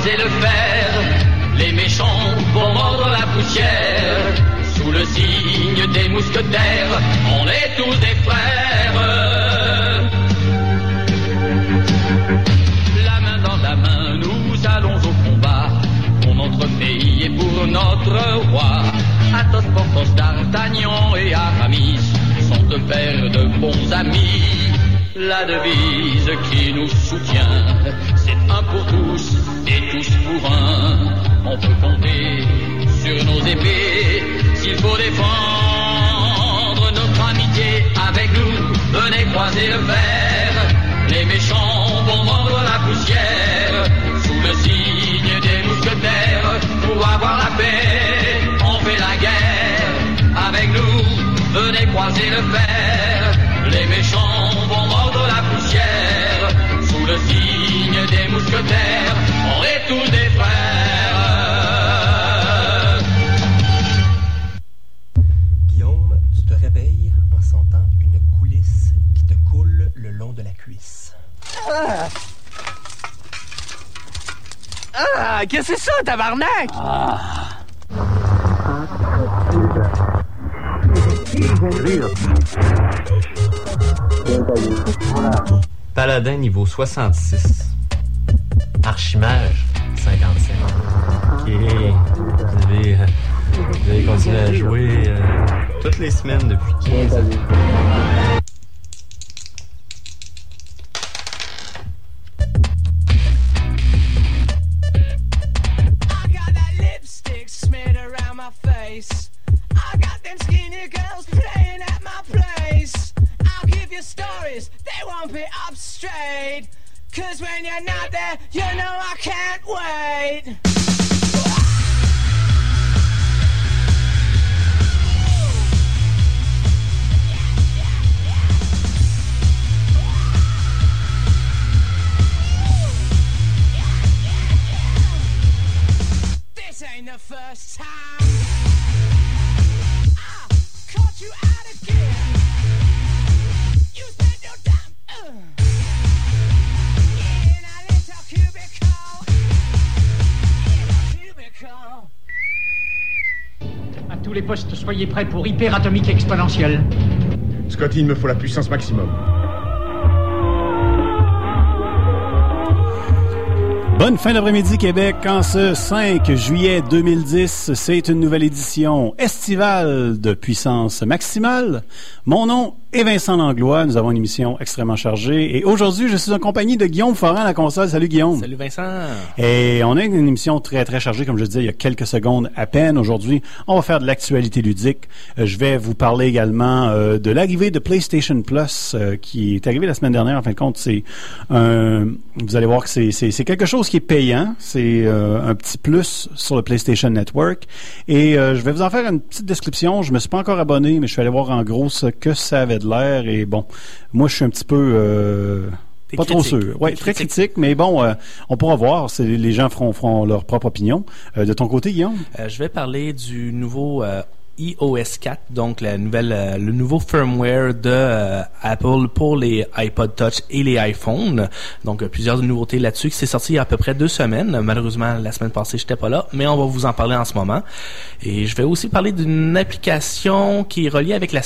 croiser le fer. Les méchants vont mordre la poussière. Sous le signe des mousquetaires, on est tous des frères. La main dans la main, nous allons au combat. Pour notre pays et pour notre roi. Athos, Porthos, D'Artagnan et Aramis sont de paires de bons amis. La devise qui nous soutient, c'est un pour tous On peut compter sur nos épées s'il faut défendre notre amitié avec nous. Venez croiser le fer, les méchants vont mordre la poussière sous le signe des mousquetaires pour avoir la paix. On fait la guerre avec nous. Venez croiser le fer, les méchants vont mordre la poussière sous le signe des mousquetaires. On est tous des Ah! Qu'est-ce que c'est ça, tabarnak? Paladin niveau 66. Archimage, 55. Ok. Vous avez, euh, continué à jouer euh, toutes les semaines depuis 15 ans. you know soyez prêts pour hyperatomique exponentielle. Scotty, il me faut la puissance maximum. Bonne fin d'après-midi Québec en ce 5 juillet 2010. C'est une nouvelle édition estivale de puissance maximale. Mon nom est Vincent Langlois. Nous avons une émission extrêmement chargée. Et aujourd'hui, je suis en compagnie de Guillaume Foran à la console. Salut Guillaume. Salut Vincent. Et on a une émission très très chargée, comme je disais il y a quelques secondes à peine. Aujourd'hui, on va faire de l'actualité ludique. Euh, je vais vous parler également euh, de l'arrivée de PlayStation Plus, euh, qui est arrivé la semaine dernière. En fin de compte, c'est un, vous allez voir que c'est, c'est, c'est quelque chose qui est payant. C'est un petit plus sur le PlayStation Network. Et je vais vous en faire une petite description. Je me suis pas encore abonné, mais je suis allé voir en gros ce que ça avait de l'air. Et bon, moi, je suis un petit peu... euh, pas trop sûr. Ouais, T'es très critique. critique, mais bon, euh, on pourra voir. C'est, les gens feront, feront leur propre opinion. Euh, de ton côté, Guillaume? Euh, je vais parler du nouveau euh, iOS 4, donc la nouvelle, euh, le nouveau firmware de euh, Apple pour les iPod Touch et les iPhones. Donc euh, plusieurs nouveautés là-dessus qui s'est sorti il y a à peu près deux semaines. Malheureusement, la semaine passée, j'étais pas là, mais on va vous en parler en ce moment. Et je vais aussi parler d'une application qui est reliée avec la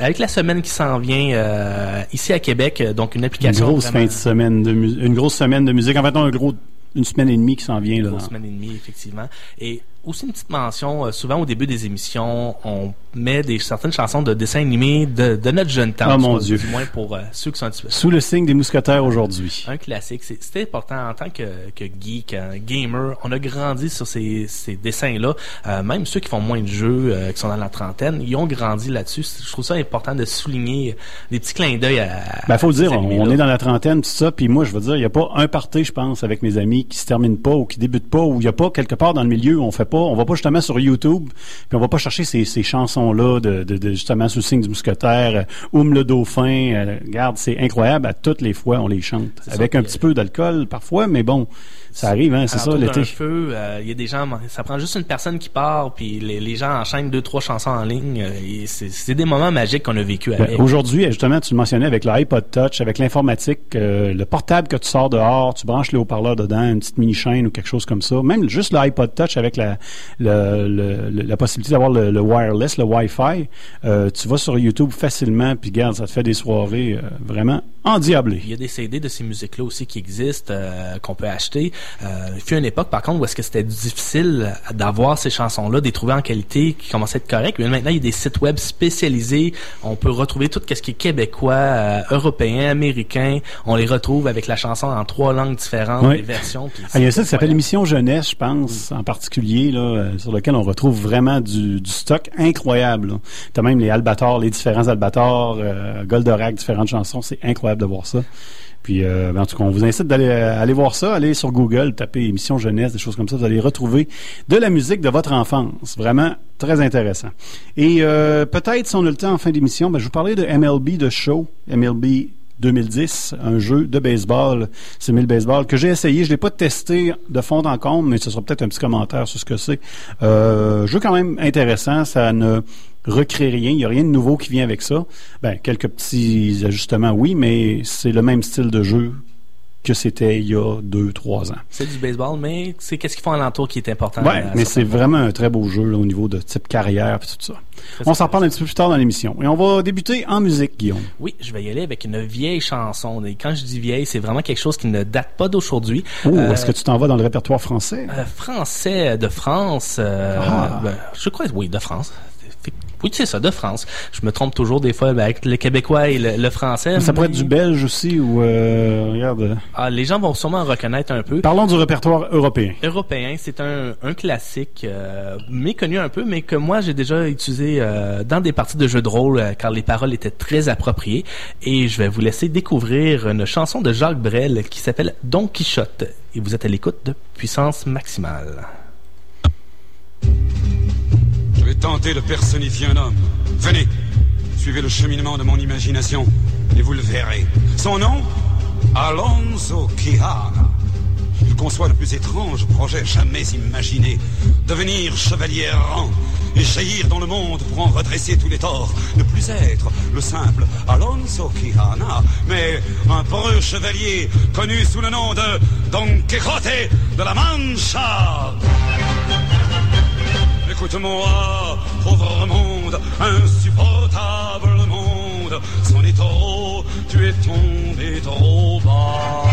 avec la semaine qui s'en vient ici à Québec. Donc une Une application grosse vraiment- fin de semaine de une grosse semaine de musique. En fait, on a un gros, une semaine et demie qui s'en vient, là. Une semaine et demie, effectivement. Et aussi une petite mention, euh, souvent au début des émissions, on met des certaines chansons de dessins animés de, de notre jeune temps. Ah, mon Dieu. Du moins pour euh, ceux qui sont un petit peu... Sous le signe des mousquetaires aujourd'hui. Un classique. C'est- C'était important en tant que, que geek, un gamer. On a grandi sur ces, ces dessins-là. Euh, même ceux qui font moins de jeux, euh, qui sont dans la trentaine, ils ont grandi là-dessus. Je trouve ça important de souligner des petits clins d'œil à. Ben, faut à dire, on est dans la trentaine, tout ça, puis moi, je veux dire, il n'y a pas un party, je pense, avec mes amis qui se termine pas ou qui débute pas, ou il n'y a pas quelque part dans le milieu où on fait pas pas, on va pas justement sur YouTube, puis on va pas chercher ces, ces chansons-là de, de, de, justement sous le signe du mousquetaire, euh, Oum le dauphin. euh, regarde, c'est incroyable. À toutes les fois, on les chante avec un petit peu d'alcool parfois, mais bon, ça arrive, hein, c'est ça l'été. euh, il y a des gens, ça prend juste une personne qui part, puis les, les gens enchaînent deux, trois chansons en ligne. euh, c'est des moments magiques qu'on a vécu Ben, avec. Aujourd'hui, justement, tu le mentionnais avec l'iPod Touch, avec l'informatique, euh, le portable que tu sors dehors, tu branches le haut-parleur dedans, une petite mini-chaîne ou quelque chose comme ça. Même juste l'iPod Touch avec la, le- le- le- la possibilité d'avoir le, le wireless, le Wi-Fi, euh, tu vas sur YouTube facilement, puis regarde, ça te fait des soirées euh, vraiment endiablées. Il y a des CD de ces musiques-là aussi qui existent, euh, qu'on peut acheter. Euh, il fut une époque, par contre, où est-ce que c'était difficile d'avoir ces chansons-là, de les trouver en qualité, qui commençaient à être correctes. Mais maintenant, il y a des sites web spécialisés. On peut retrouver tout ce qui est québécois, euh, européen, américain. On les retrouve avec la chanson en trois langues différentes, Oui. des versions. Ah, il y a ça qui s'appelle l'émission jeunesse, je pense, en particulier, là, euh, sur lequel on retrouve vraiment du, du stock incroyable. Tu as même les Albators, les différents Albators, euh, Goldorak, différentes chansons. C'est incroyable de voir ça. Puis, euh, ben, en tout cas, on vous incite d'aller euh, voir ça, aller sur Google, taper émission jeunesse, des choses comme ça. Vous allez retrouver de la musique de votre enfance. Vraiment très intéressant. Et euh, peut-être, si on a le temps en fin d'émission, ben, je vous parlais de MLB de show, MLB 2010, un jeu de baseball, simil baseball, que j'ai essayé. Je l'ai pas testé de fond en comble, mais ce sera peut-être un petit commentaire sur ce que c'est. Euh, jeu quand même intéressant. Ça ne recrée rien. Il n'y a rien de nouveau qui vient avec ça. Ben, quelques petits ajustements, oui, mais c'est le même style de jeu que c'était il y a deux, trois ans. C'est du baseball, mais c'est qu'est-ce qu'ils font alentour qui est important. Ouais, à mais c'est vraiment un très beau jeu là, au niveau de type carrière et tout ça. On s'en parle un petit peu plus tard dans l'émission. Et on va débuter en musique, Guillaume. Oui, je vais y aller avec une vieille chanson. Et quand je dis vieille, c'est vraiment quelque chose qui ne date pas d'aujourd'hui. Oh, Euh, est-ce que tu t'en vas dans le répertoire français? euh, français de France. euh, Ah. ben, je crois, oui, de France. Oui, c'est ça, de France. Je me trompe toujours des fois avec le québécois et le, le français. Ça pourrait être du belge aussi ou euh, regarde. euh, Ah, les gens vont sûrement reconnaître un peu. Parlons du répertoire européen. Européen, c'est un, un classique euh, méconnu un peu, mais que moi j'ai déjà utilisé euh, dans des parties de jeux de rôle car les paroles étaient très appropriées. Et je vais vous laisser découvrir une chanson de Jacques Brel qui s'appelle Don Quichotte. Et vous êtes à l'écoute de Puissance Maximale. Tenter de personnifier un homme. Venez, suivez le cheminement de mon imagination et vous le verrez. Son nom Alonso Quijana. Il conçoit le plus étrange projet jamais imaginé. Devenir chevalier errant et jaillir dans le monde pour en redresser tous les torts. Ne plus être le simple Alonso Quijana, mais un preux chevalier connu sous le nom de Don Quixote de la Mancha. Écoute-moi, pauvre monde, insupportable monde. Son est tu es tombé trop bas.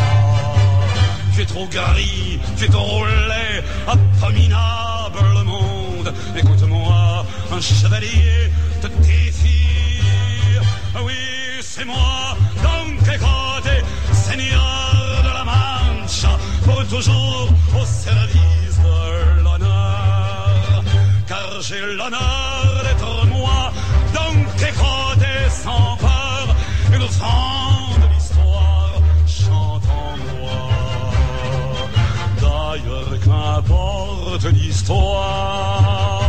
Tu es trop gris, tu es trop laid, abominable monde. Écoute-moi, un chevalier te défie. Oui, c'est moi, Don Quixote, seigneur de la Mancha, pour toujours au service j'ai l'honneur d'être moi, Don Quixote sans peur, et le sang de l'histoire chante en moi. D'ailleurs, qu'importe l'histoire,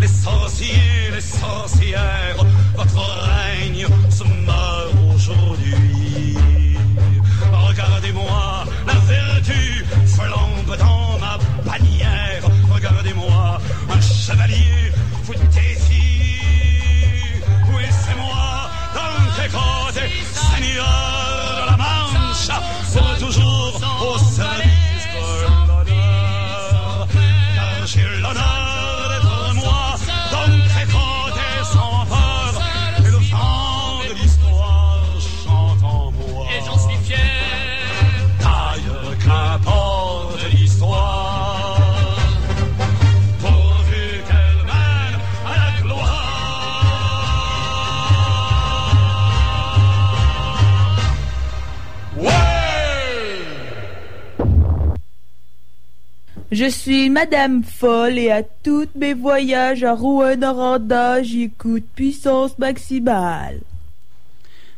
les sorciers, les sorcières, votre règne se meurt aujourd'hui. Regardez-moi, la vertu flambe dans ma bannière. Regardez-moi, un chevalier vous défie. Oui, c'est moi, Don Quixote, seigneur de la Mancha, pour toujours au Je suis Madame Folle et à tous mes voyages à Rouen-Noranda, j'écoute puissance maximale.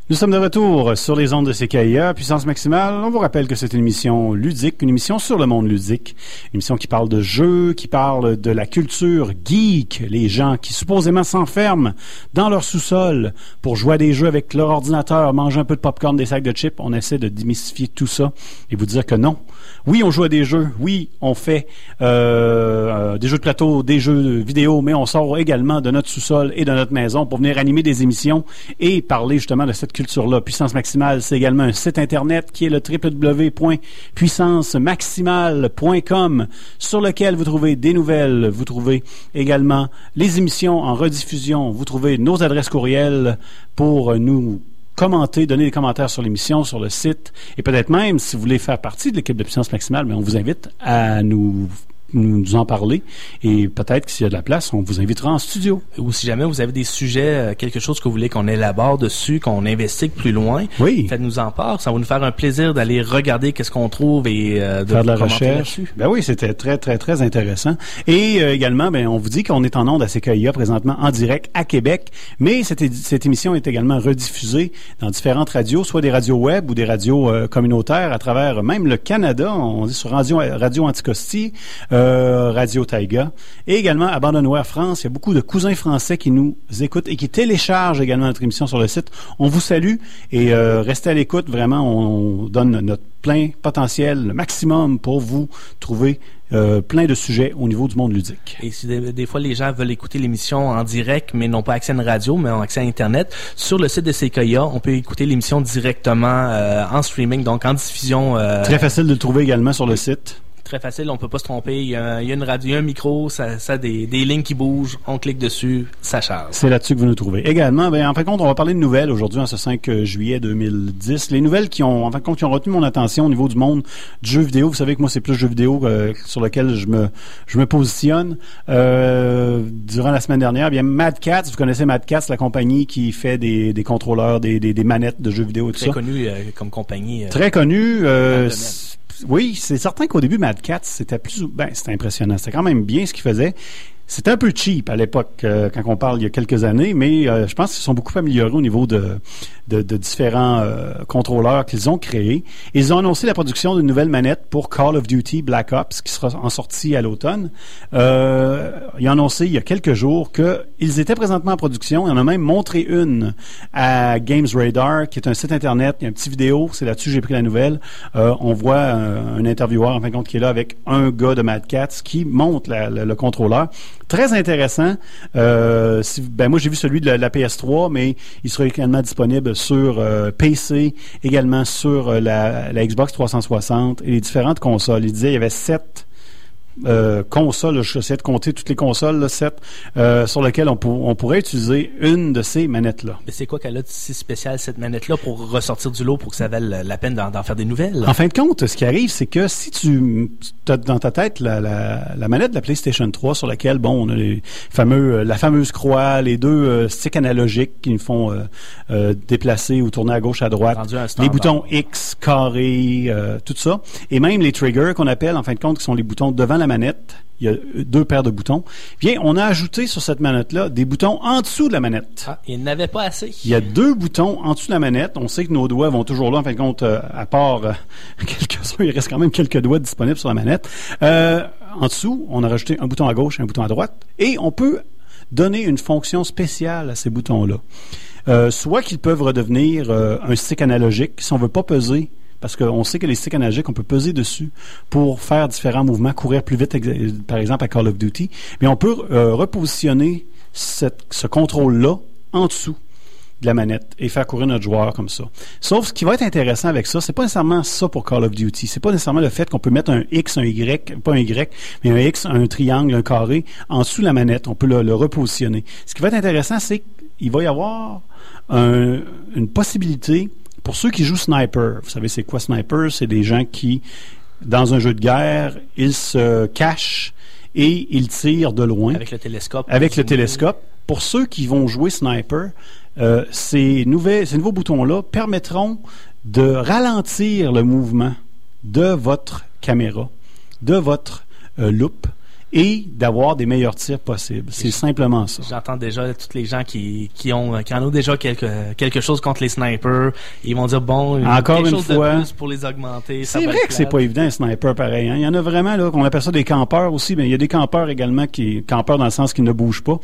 Nous sommes de retour sur les ondes de CKIA, Puissance Maximale. On vous rappelle que c'est une émission ludique, une émission sur le monde ludique, une émission qui parle de jeux, qui parle de la culture geek, les gens qui supposément s'enferment dans leur sous-sol pour jouer à des jeux avec leur ordinateur, manger un peu de popcorn, des sacs de chips. On essaie de démystifier tout ça et vous dire que non. Oui, on joue à des jeux. Oui, on fait euh, euh, des jeux de plateau, des jeux vidéo, mais on sort également de notre sous-sol et de notre maison pour venir animer des émissions et parler justement de cette culture-là. Puissance Maximale, c'est également un site Internet qui est le www.puissancemaximale.com sur lequel vous trouvez des nouvelles, vous trouvez également les émissions en rediffusion, vous trouvez nos adresses courriels pour nous commenter, donner des commentaires sur l'émission, sur le site, et peut-être même, si vous voulez faire partie de l'équipe de Puissance Maximale, mais on vous invite à nous nous en parler et peut-être que s'il y a de la place, on vous invitera en studio. Ou si jamais vous avez des sujets, euh, quelque chose que vous voulez qu'on élabore dessus, qu'on investigue plus loin, oui. faites-nous en part. Ça va nous faire un plaisir d'aller regarder qu'est-ce qu'on trouve et euh, de faire de la recherche. Ben oui, c'était très très très intéressant. Et euh, également, ben on vous dit qu'on est en onde à CKIA présentement en direct à Québec, mais cette, émission est également rediffusée dans différentes radios, soit des radios web ou des radios euh, communautaires à travers même le Canada. On dit sur Radio Radio Anticosti, euh, Radio Taiga, et également Abandonware France. Il y a beaucoup de cousins français qui nous écoutent et qui téléchargent également notre émission sur le site. On vous salue et euh, restez à l'écoute. Vraiment, on, on donne notre plein potentiel, le maximum pour vous trouver euh, plein de sujets au niveau du monde ludique. Et si des, des fois les gens veulent écouter l'émission en direct, mais n'ont pas accès à une radio, mais ont accès à Internet, sur le site de CKIA, on peut écouter l'émission directement euh, en streaming, donc en diffusion. euh, Très facile de le trouver également sur le site. Très facile, on peut pas se tromper. Il y a, il y a une radio, un micro, ça, ça a des, des lignes qui bougent, on clique dessus, ça charge. C'est là-dessus que vous nous trouvez. Également, ben, en fin de compte, on va parler de nouvelles aujourd'hui, en ce 5 juillet 2010. Les nouvelles qui ont, en fin de compte, qui ont retenu mon attention au niveau du monde du jeu vidéo. Vous savez que moi, c'est plus jeu vidéo euh, sur lequel je me, je me positionne. Euh, durant la semaine dernière, bien, Mad Cats, vous connaissez Mad Cats, la compagnie qui fait des, des contrôleurs, des, des, des manettes de jeux vidéo et tout Très ça. connu euh, comme compagnie. euh, Très connu. Oui, c'est certain qu'au début, Mad Cats, c'était plus, ben, c'était impressionnant. C'était quand même bien ce qu'il faisait. C'était un peu cheap à l'époque, euh, quand on parle il y a quelques années, mais euh, je pense qu'ils sont beaucoup améliorés au niveau de, de, différents euh, contrôleurs qu'ils ont créés. Ils ont annoncé la production d'une nouvelle manette pour Call of Duty Black Ops, qui sera en sortie à l'automne. Euh, ils ont annoncé il y a quelques jours qu'ils étaient présentement en production. Ils en ont même montré une à Games Radar, qui est un site internet. Il y a une petite vidéo, c'est là-dessus que j'ai pris la nouvelle. Euh, on voit un, intervieweur, en fin qui est là avec un gars de Mad Cats qui monte le contrôleur. Très intéressant. Ben moi, j'ai vu celui de la, la PS3, mais il sera également disponible sur euh, PC, également sur euh, la, la Xbox 360 et les différentes consoles. Il disait il y avait sept euh, consoles, j'essaie de compter toutes les consoles, là, sept, euh, sur lesquelles on, pour- on pourrait utiliser une de ces manettes-là. Mais c'est quoi qu'elle a de si spécial cette manette-là pour ressortir du lot pour que ça vaille la peine d'en faire des nouvelles? En fin de compte, ce qui arrive, c'est que si tu as dans ta tête la, la, la manette de la PlayStation 3 sur laquelle, bon, on a les fameux, euh, la fameuse croix, les deux euh, sticks analogiques qui nous font euh, euh, déplacer ou tourner à gauche, à droite, les boutons X, carré, euh, tout ça, et même les triggers qu'on appelle, en fin de compte, qui sont les boutons devant la manette. Il y a deux paires de boutons. Bien, on a ajouté sur cette manette-là des boutons en dessous de la manette. Ah, il n'avait pas assez. Il y a deux boutons en dessous de la manette. On sait que nos doigts vont toujours là, en fin de compte, euh, à part euh, quelques-uns, il reste quand même quelques doigts disponibles sur la manette. Euh, en dessous, on a rajouté un bouton à gauche et un bouton à droite. Et on peut donner une fonction spéciale à ces boutons-là. Euh, soit qu'ils peuvent redevenir euh, un stick analogique, si on veut pas peser parce qu'on sait que les sticks analogiques, on peut peser dessus pour faire différents mouvements, courir plus vite, par exemple à Call of Duty. Mais on peut euh, repositionner ce contrôle-là en dessous de la manette et faire courir notre joueur comme ça. Sauf ce qui va être intéressant avec ça, c'est pas nécessairement ça pour Call of Duty. C'est pas nécessairement le fait qu'on peut mettre un X, un Y, pas un Y, mais un X, un triangle, un carré en dessous de la manette. On peut le, repositionner. Ce qui va être intéressant, c'est qu'il va y avoir un- une possibilité pour ceux qui jouent sniper. Vous savez, c'est quoi sniper? C'est des gens qui, dans un jeu de guerre, ils se cachent et ils tirent de loin Avec le télescope. avec le télescope. Pour ceux qui vont jouer sniper, euh, ces, nouvelles, ces nouveaux boutons-là permettront de ralentir le mouvement de votre caméra, de votre euh, loupe et d'avoir des meilleurs tirs possibles. C'est simplement ça. J'entends déjà tous les gens qui, qui ont qui en ont déjà quelque quelque chose contre les snipers. Ils vont dire bon, Encore une chose fois, de plus pour les augmenter. C'est vrai que c'est pas évident un sniper pareil. hein. Il y en a vraiment là qu'on appelle ça des campeurs aussi, mais il y a des campeurs également qui campeurs dans le sens qu'ils ne bougent pas.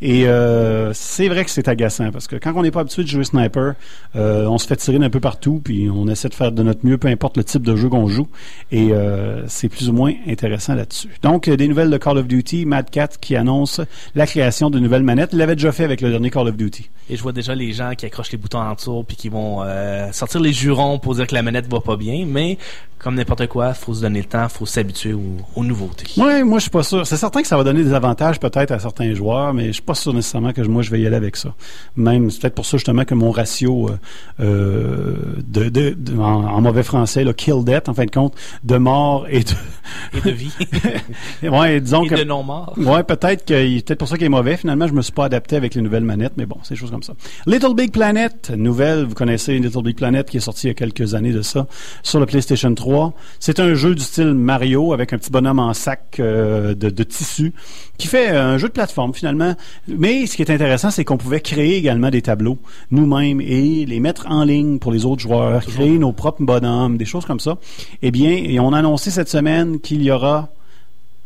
Et euh, c'est vrai que c'est agaçant parce que quand on n'est pas habitué de jouer sniper, euh, on se fait tirer d'un peu partout, puis on essaie de faire de notre mieux, peu importe le type de jeu qu'on joue. Et euh, c'est plus ou moins intéressant là-dessus. Donc euh, des nouvelles de Call of Duty, Mad Cat qui annonce la création de nouvelles manettes. Il l'avait déjà fait avec le dernier Call of Duty. Et je vois déjà les gens qui accrochent les boutons en dessous puis qui vont euh, sortir les jurons pour dire que la manette va pas bien. Mais comme n'importe quoi, faut se donner le temps, faut s'habituer aux, aux nouveautés. Oui, moi je suis pas sûr. C'est certain que ça va donner des avantages peut-être à certains joueurs, mais je suis pas sûr nécessairement que moi je vais y aller avec ça. Même c'est peut-être pour ça justement que mon ratio euh, euh, de, de- de- en, en mauvais français, là, kill death en fin de compte, de mort et de Et de vie. ouais, disons Et que de non-mort. Ouais, peut-être que peut-être pour ça qu'il est mauvais. Finalement, je me suis pas adapté avec les nouvelles manettes, mais bon, c'est des choses comme ça. Little Big Planet, nouvelle, vous connaissez Little Big Planet qui est sorti il y a quelques années de ça sur le PlayStation 3. C'est un jeu du style Mario avec un petit bonhomme en sac euh, de, de tissu qui fait un jeu de plateforme finalement. Mais ce qui est intéressant, c'est qu'on pouvait créer également des tableaux nous-mêmes et les mettre en ligne pour les autres joueurs, créer nos propres bonhommes, des choses comme ça. Eh bien, et on a annoncé cette semaine qu'il y aura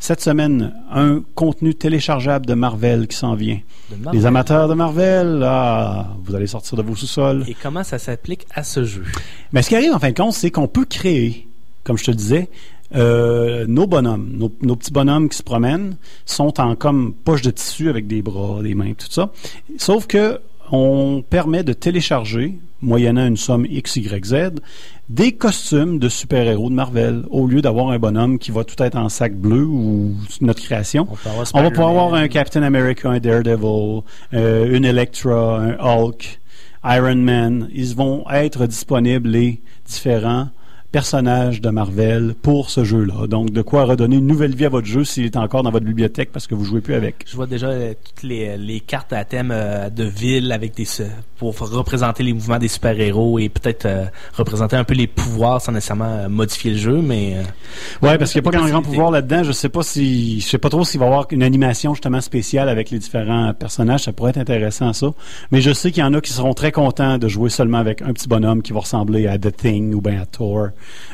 cette semaine, un contenu téléchargeable de Marvel qui s'en vient. Marvel. Les amateurs de Marvel, ah, vous allez sortir de vos sous-sols. Et comment ça s'applique à ce jeu? Mais ce qui arrive en fin de compte, c'est qu'on peut créer, comme je te disais, euh, nos bonhommes, nos, nos petits bonhommes qui se promènent sont en comme poche de tissu avec des bras, des mains, tout ça. Sauf que on permet de télécharger, moyennant une somme X, Y, Z, des costumes de super-héros de Marvel, au lieu d'avoir un bonhomme qui va tout être en sac bleu ou notre création. On va pouvoir avoir un Captain America, un Daredevil, euh, une Electra, un Hulk, Iron Man. Ils vont être disponibles les différents personnages de Marvel pour ce jeu-là. Donc, de quoi redonner une nouvelle vie à votre jeu s'il est encore dans votre bibliothèque parce que vous jouez plus avec. Je vois déjà euh, toutes les, les cartes à thème euh, de ville avec des pour représenter les mouvements des super-héros et peut-être euh, représenter un peu les pouvoirs sans nécessairement euh, modifier le jeu, mais euh, Ouais, parce qu'il n'y a pas grand, grand pouvoir là-dedans. Je sais pas si, je sais pas trop s'il va y avoir une animation justement spéciale avec les différents personnages. Ça pourrait être intéressant ça. Mais je sais qu'il y en a qui seront très contents de jouer seulement avec un petit bonhomme qui va ressembler à The Thing ou bien à Thor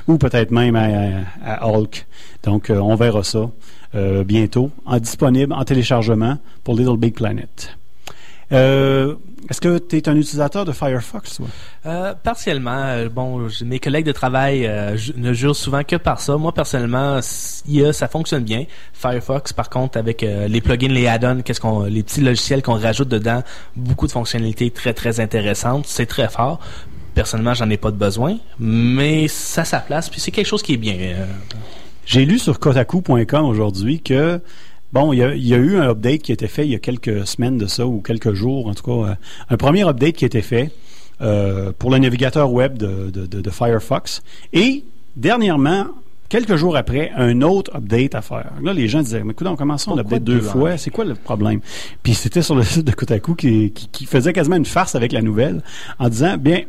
ou peut-être même à, Hulk. Donc, euh, on verra ça euh, bientôt, en disponible en téléchargement pour Little Big Planet. Euh, Est-ce que tu es un utilisateur de Firefox, partiellement. bon, mes collègues de travail ne jurent souvent que par ça. Moi, personnellement, IA, ça fonctionne bien. Firefox, par contre, avec les plugins, les add-ons, qu'est-ce qu'on, les petits logiciels qu'on rajoute dedans, beaucoup de fonctionnalités très très intéressantes. C'est très fort. Personnellement, j'en ai pas de besoin, mais ça a sa place. Puis c'est quelque chose qui est bien. euh. J'ai lu sur Kotaku.com aujourd'hui que bon, il y, a, il y a eu un update qui a été fait il y a quelques semaines de ça ou quelques jours, en tout cas, euh, un premier update qui a été fait euh, pour le navigateur web de, de- de- de Firefox. Et dernièrement, quelques jours après, un autre update à faire. Là, les gens disaient, mais écoute, on commence ça, on Pourquoi update deux fois, c'est quoi le problème? Puis c'était sur le site de Kotaku qui, qui, qui faisait quasiment une farce avec la nouvelle en disant, bien,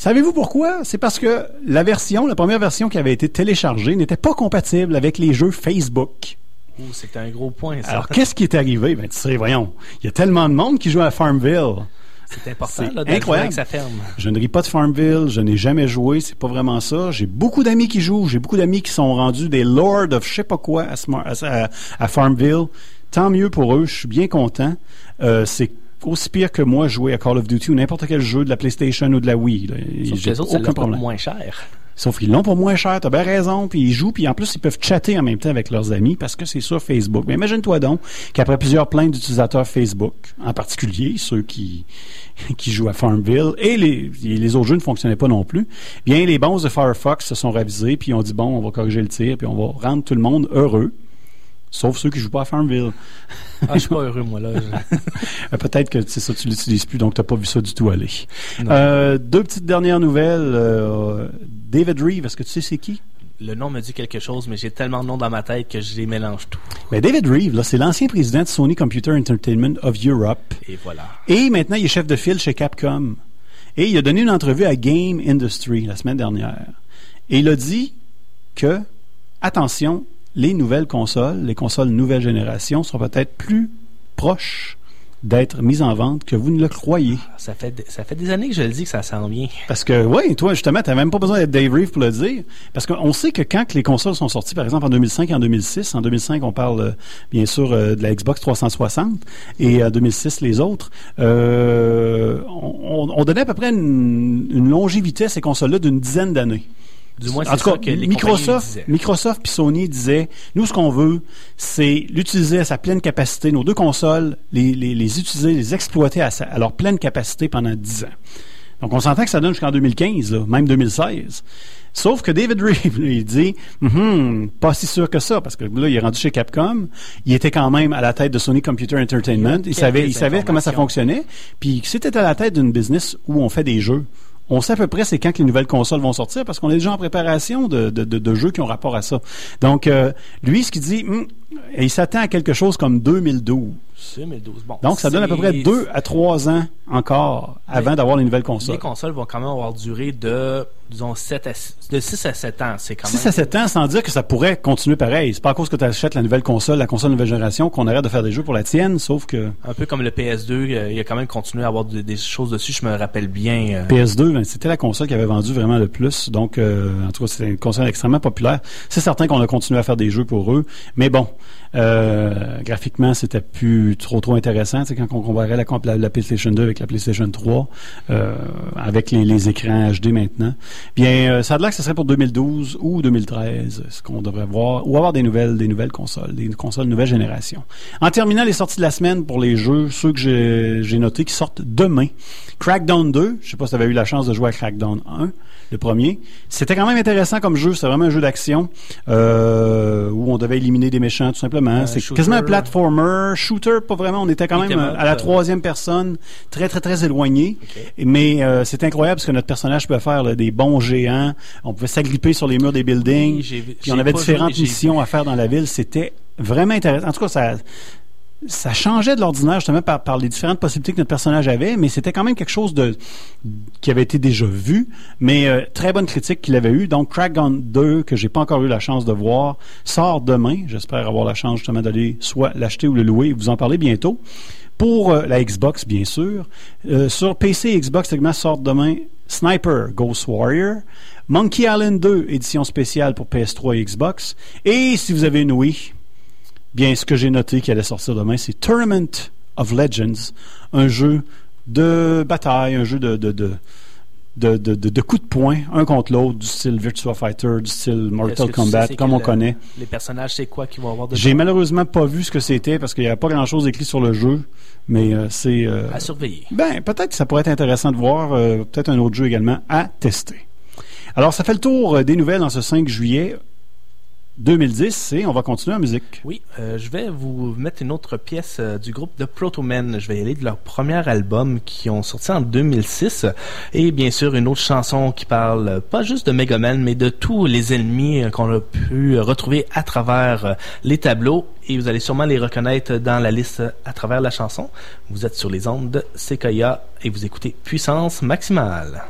Savez-vous pourquoi? C'est parce que la version, la première version qui avait été téléchargée n'était pas compatible avec les jeux Facebook. Ouh, c'est un gros point. Ça. Alors, qu'est-ce qui est arrivé? Ben, tu sais, voyons, il y a tellement de monde qui joue à Farmville. c'est important là, incroyable. ferme. Je ne ris pas de Farmville, je n'ai jamais joué, c'est pas vraiment ça. J'ai beaucoup d'amis qui jouent, j'ai beaucoup d'amis qui sont rendus des lords of je sais pas quoi à- à Farmville. Tant mieux pour eux, je suis bien content. Euh, c'est aussi pire que moi jouer à Call of Duty ou n'importe quel jeu de la PlayStation ou de la Wii. là. J'ai autres, aucun problème. moins cher. Sauf qu'ils l'ont pour moins cher, t'as bien raison, puis ils jouent, puis en plus ils peuvent chatter en même temps avec leurs amis parce que c'est sur Facebook. Mais imagine-toi donc qu'après plusieurs plaintes d'utilisateurs Facebook, en particulier ceux qui qui jouent à Farmville et les, et les autres jeux ne fonctionnaient pas non plus, bien les bons de Firefox se sont ravisés puis ont dit bon, on va corriger le tir puis on va rendre tout le monde heureux. Sauf ceux qui jouent pas à Farmville. Ah, je suis pas heureux, moi, là. Je- Euh, Peut-être que c'est ça, tu l'utilises plus, donc t'as pas vu ça du tout aller. Euh, deux petites dernières nouvelles. Euh, David Reeve, est-ce que tu sais c'est qui? Le nom me dit quelque chose, mais j'ai tellement de noms dans ma tête que je les mélange tout. Ben, David Reeve, là, c'est l'ancien président de Sony Computer Entertainment of Europe. Et voilà. Et maintenant, il est chef de file chez Capcom. Et il a donné une entrevue à Game Industry la semaine dernière. Et il a dit que, attention, les nouvelles consoles, les consoles nouvelle génération, sont peut-être plus proches d'être mises en vente que vous ne le croyez. Ça fait, ça fait des années que je le dis que ça sent bien. Parce que, oui, toi, justement, t'as même pas besoin d'être Dave Reeve pour le dire. Parce qu'on sait que quand les consoles sont sorties, par exemple, en 2005 et en 2006, en 2005, on parle, euh, bien sûr, euh, de la Xbox 360, et en 2006, les autres, euh, on, on donnait à peu près une, une longévité à ces consoles-là d'une dizaine d'années. Du moins, En tout cas, que les Microsoft. Microsoft puis Sony disaient, nous, ce qu'on veut, c'est l'utiliser à sa pleine capacité, nos deux consoles, les, les, les utiliser, les exploiter à, sa- à leur pleine capacité pendant 10 ans. Donc, on s'entend que ça donne jusqu'en 2015, là, même 2016. Sauf que David Reeve, lui, il dit, Hum, pas si sûr que ça, parce que là, il est rendu chez Capcom. Il était quand même à la tête de Sony Computer Entertainment. Il savait, il savait comment ça fonctionnait. Puis, c'était à la tête d'une business où on fait des jeux, on sait à peu près c'est quand que les nouvelles consoles vont sortir parce qu'on est déjà en préparation de, jeux qui ont rapport à ça. Donc, euh, lui, ce qu'il dit, hum, il s'attend à quelque chose comme 2012. 2012. Bon, Donc, ça donne à peu près c'est- deux à trois ans encore avant d'avoir les nouvelles consoles. Les consoles vont quand même avoir duré de, disons, 7 à, de 6 à 7 ans. C'est quand 6 même. à 7 ans, sans dire que ça pourrait continuer pareil. C'est pas à cause que tu achètes la nouvelle console, la console nouvelle génération, qu'on arrête de faire des jeux pour la tienne, sauf que Un peu comme le PS2, euh, il a quand même continué à avoir de- des choses dessus, je me rappelle bien. euh, PS2, ben, c'était la console qui avait vendu vraiment le plus. Donc, euh, en tout cas, c'était une console extrêmement populaire. C'est certain qu'on a continué à faire des jeux pour eux. Mais bon, euh, graphiquement, c'était plus trop trop intéressant. Sais, quand on comparait la, la, la PlayStation 2 avec la PlayStation 3, euh, avec les, les écrans HD maintenant. Bien, euh, ça a l'air que ce serait pour 2012 ou 2013, ce qu'on devrait voir, ou avoir des nouvelles, des nouvelles consoles, des consoles nouvelle génération. En terminant les sorties de la semaine pour les jeux, ceux que j'ai notés qui sortent demain. Crackdown 2, je sais pas si tu avais eu la chance de jouer à Crackdown 1, le premier. C'était quand même intéressant comme jeu, c'était vraiment un jeu d'action euh, où on devait éliminer des méchants tout simplement. C'est quasiment un platformer, shooter pas vraiment, on était quand même euh, à la troisième personne, très très très éloigné. Mais euh, c'est incroyable parce que notre personnage pouvait faire là, des bons géants, on pouvait s'agripper sur les murs des buildings, Oui, puis on avait différentes missions à faire dans la ville. C'était vraiment intéressant. En tout cas, ça ça changeait de l'ordinaire justement par, les différentes possibilités que notre personnage avait, mais c'était quand même quelque chose de qui avait été déjà vu, mais euh, très bonne critique qu'il avait eu. Donc Crackdown 2 que j'ai pas encore eu la chance de voir sort demain. J'espère avoir la chance justement d'aller soit l'acheter ou le louer. Vous en parlez bientôt. Pour euh, la Xbox, bien sûr. Euh, sur PC et Xbox, également sort demain Sniper Ghost Warrior, Monkey Island 2, édition spéciale pour PS3 et Xbox. Et si vous avez une Wii, bien, ce que j'ai noté qui allait sortir demain, c'est Tournament of Legends, un jeu de bataille, un jeu de, de, de, de, de, coups de poing, un contre l'autre, du style Virtua Fighter, du style Mortal que tu sais Kombat, comme on euh, connaît. Les personnages, c'est quoi qu'ils vont avoir de J'ai malheureusement pas vu ce que c'était parce qu'il n'y avait pas grand-chose écrit sur le jeu, mais euh, c'est... euh, à surveiller. ben, peut-être que ça pourrait être intéressant de voir. euh, peut-être un autre jeu également à tester. Alors, ça fait le tour euh, des nouvelles en ce 5 juillet 2010 et on va continuer en musique. Oui, euh, je vais vous mettre une autre pièce euh, du groupe de Protomen. Je vais y aller de leur premier album qui ont sorti en 2006 et bien sûr une autre chanson qui parle pas juste de Megaman mais de tous les ennemis euh, qu'on a pu retrouver à travers euh, les tableaux et vous allez sûrement les reconnaître dans la liste à travers la chanson. Vous êtes sur les ondes de Sequoia et vous écoutez Puissance Maximale.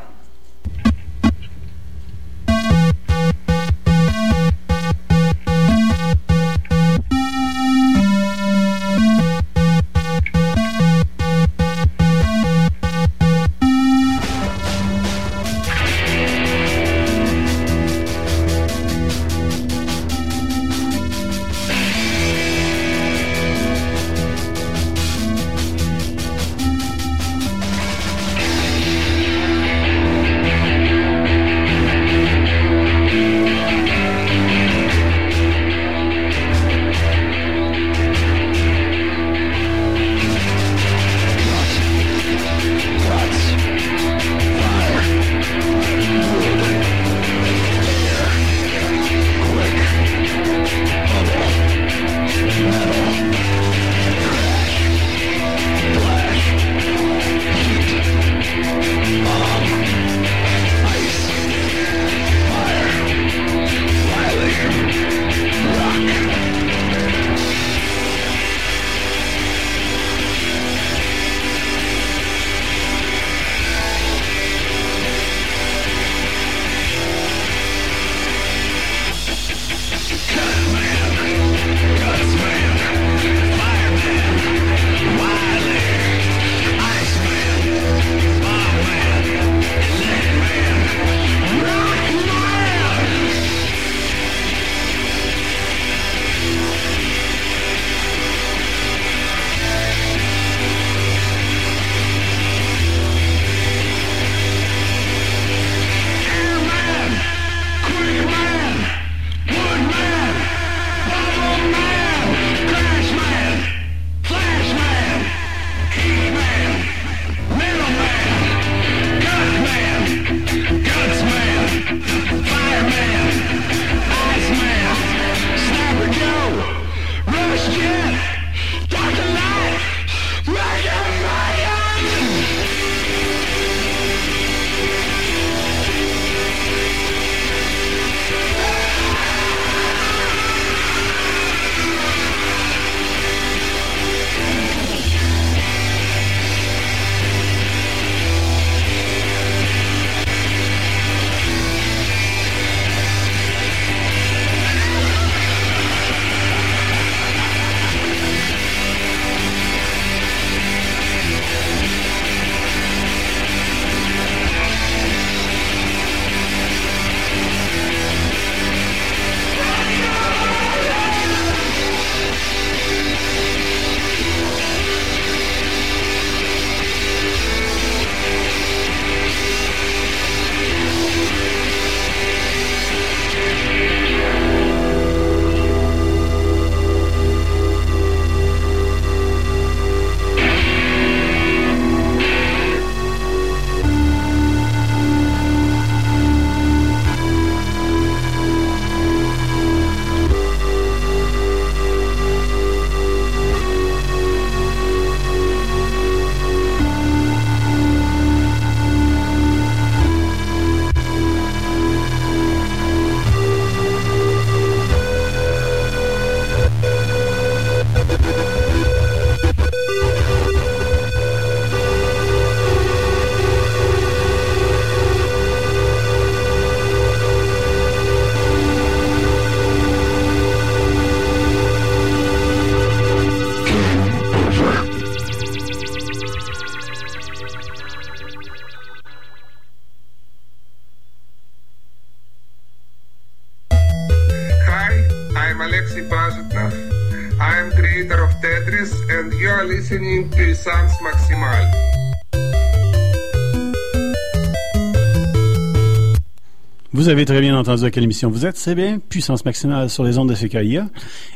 Avez très bien entendu à quelle émission vous êtes, c'est bien Puissance Maximale sur les ondes de CKIA.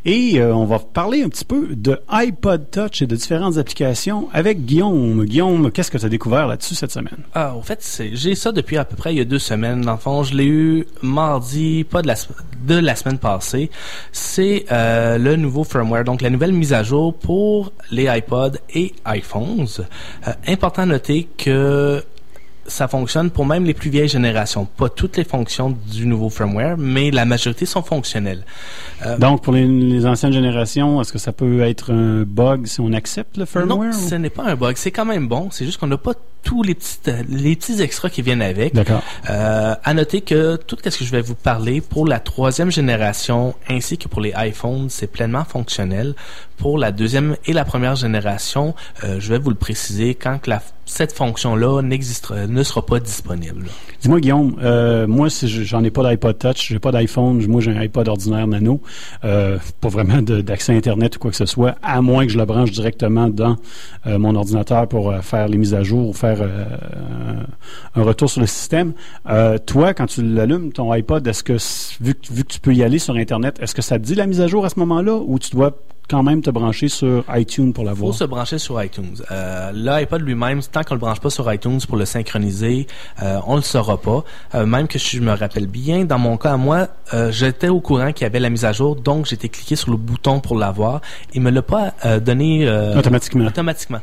Et euh, on va parler un petit peu de iPod Touch et de différentes applications avec Guillaume. Guillaume, qu'est-ce que tu as découvert là-dessus cette semaine? Ah, en fait, j'ai ça depuis à peu près il y a deux semaines. Dans le fond, je l'ai eu mardi, pas de la, de la semaine passée. C'est euh, le nouveau firmware, donc la nouvelle mise à jour pour les iPods et iPhones. Euh, important à noter que ça fonctionne pour même les plus vieilles générations. Pas toutes les fonctions du nouveau firmware, mais la majorité sont fonctionnelles. Euh, Donc, pour les, les anciennes générations, est-ce que ça peut être un bug si on accepte le firmware? Non, ou- ce n'est pas un bug. C'est quand même bon. C'est juste qu'on n'a pas tous les petits, les petits extras qui viennent avec. D'accord. Euh, à noter que tout ce que je vais vous parler pour la troisième génération ainsi que pour les iPhones, c'est pleinement fonctionnel. Pour la deuxième et la première génération, euh, je vais vous le préciser quand que la, cette fonction-là n'existera, ne sera pas disponible. Dis-moi, Guillaume, euh, moi, si je- j'en ai pas d'iPod Touch, j'ai pas d'iPhone, moi, j'ai un iPod ordinaire nano, euh, pas vraiment d'accès Internet ou quoi que ce soit, à moins que je le branche directement dans euh, mon ordinateur pour euh, faire les mises à jour ou faire euh, un retour sur le système. Euh, toi, quand tu l'allumes, ton iPod, est-ce que, vu, vu que tu peux y aller sur Internet, est-ce que ça te dit la mise à jour à ce moment-là ou tu dois quand même te brancher sur iTunes pour la faut se brancher sur iTunes. Euh, L'iPod lui-même, tant qu'on le branche pas sur iTunes pour le synchroniser, euh, on le saura pas. Euh, même que si je me rappelle bien, dans mon cas à moi, euh, j'étais au courant qu'il y avait la mise à jour, donc j'étais cliqué sur le bouton pour l'avoir. Il me l'a pas euh, donné Automatiquement. Automatiquement.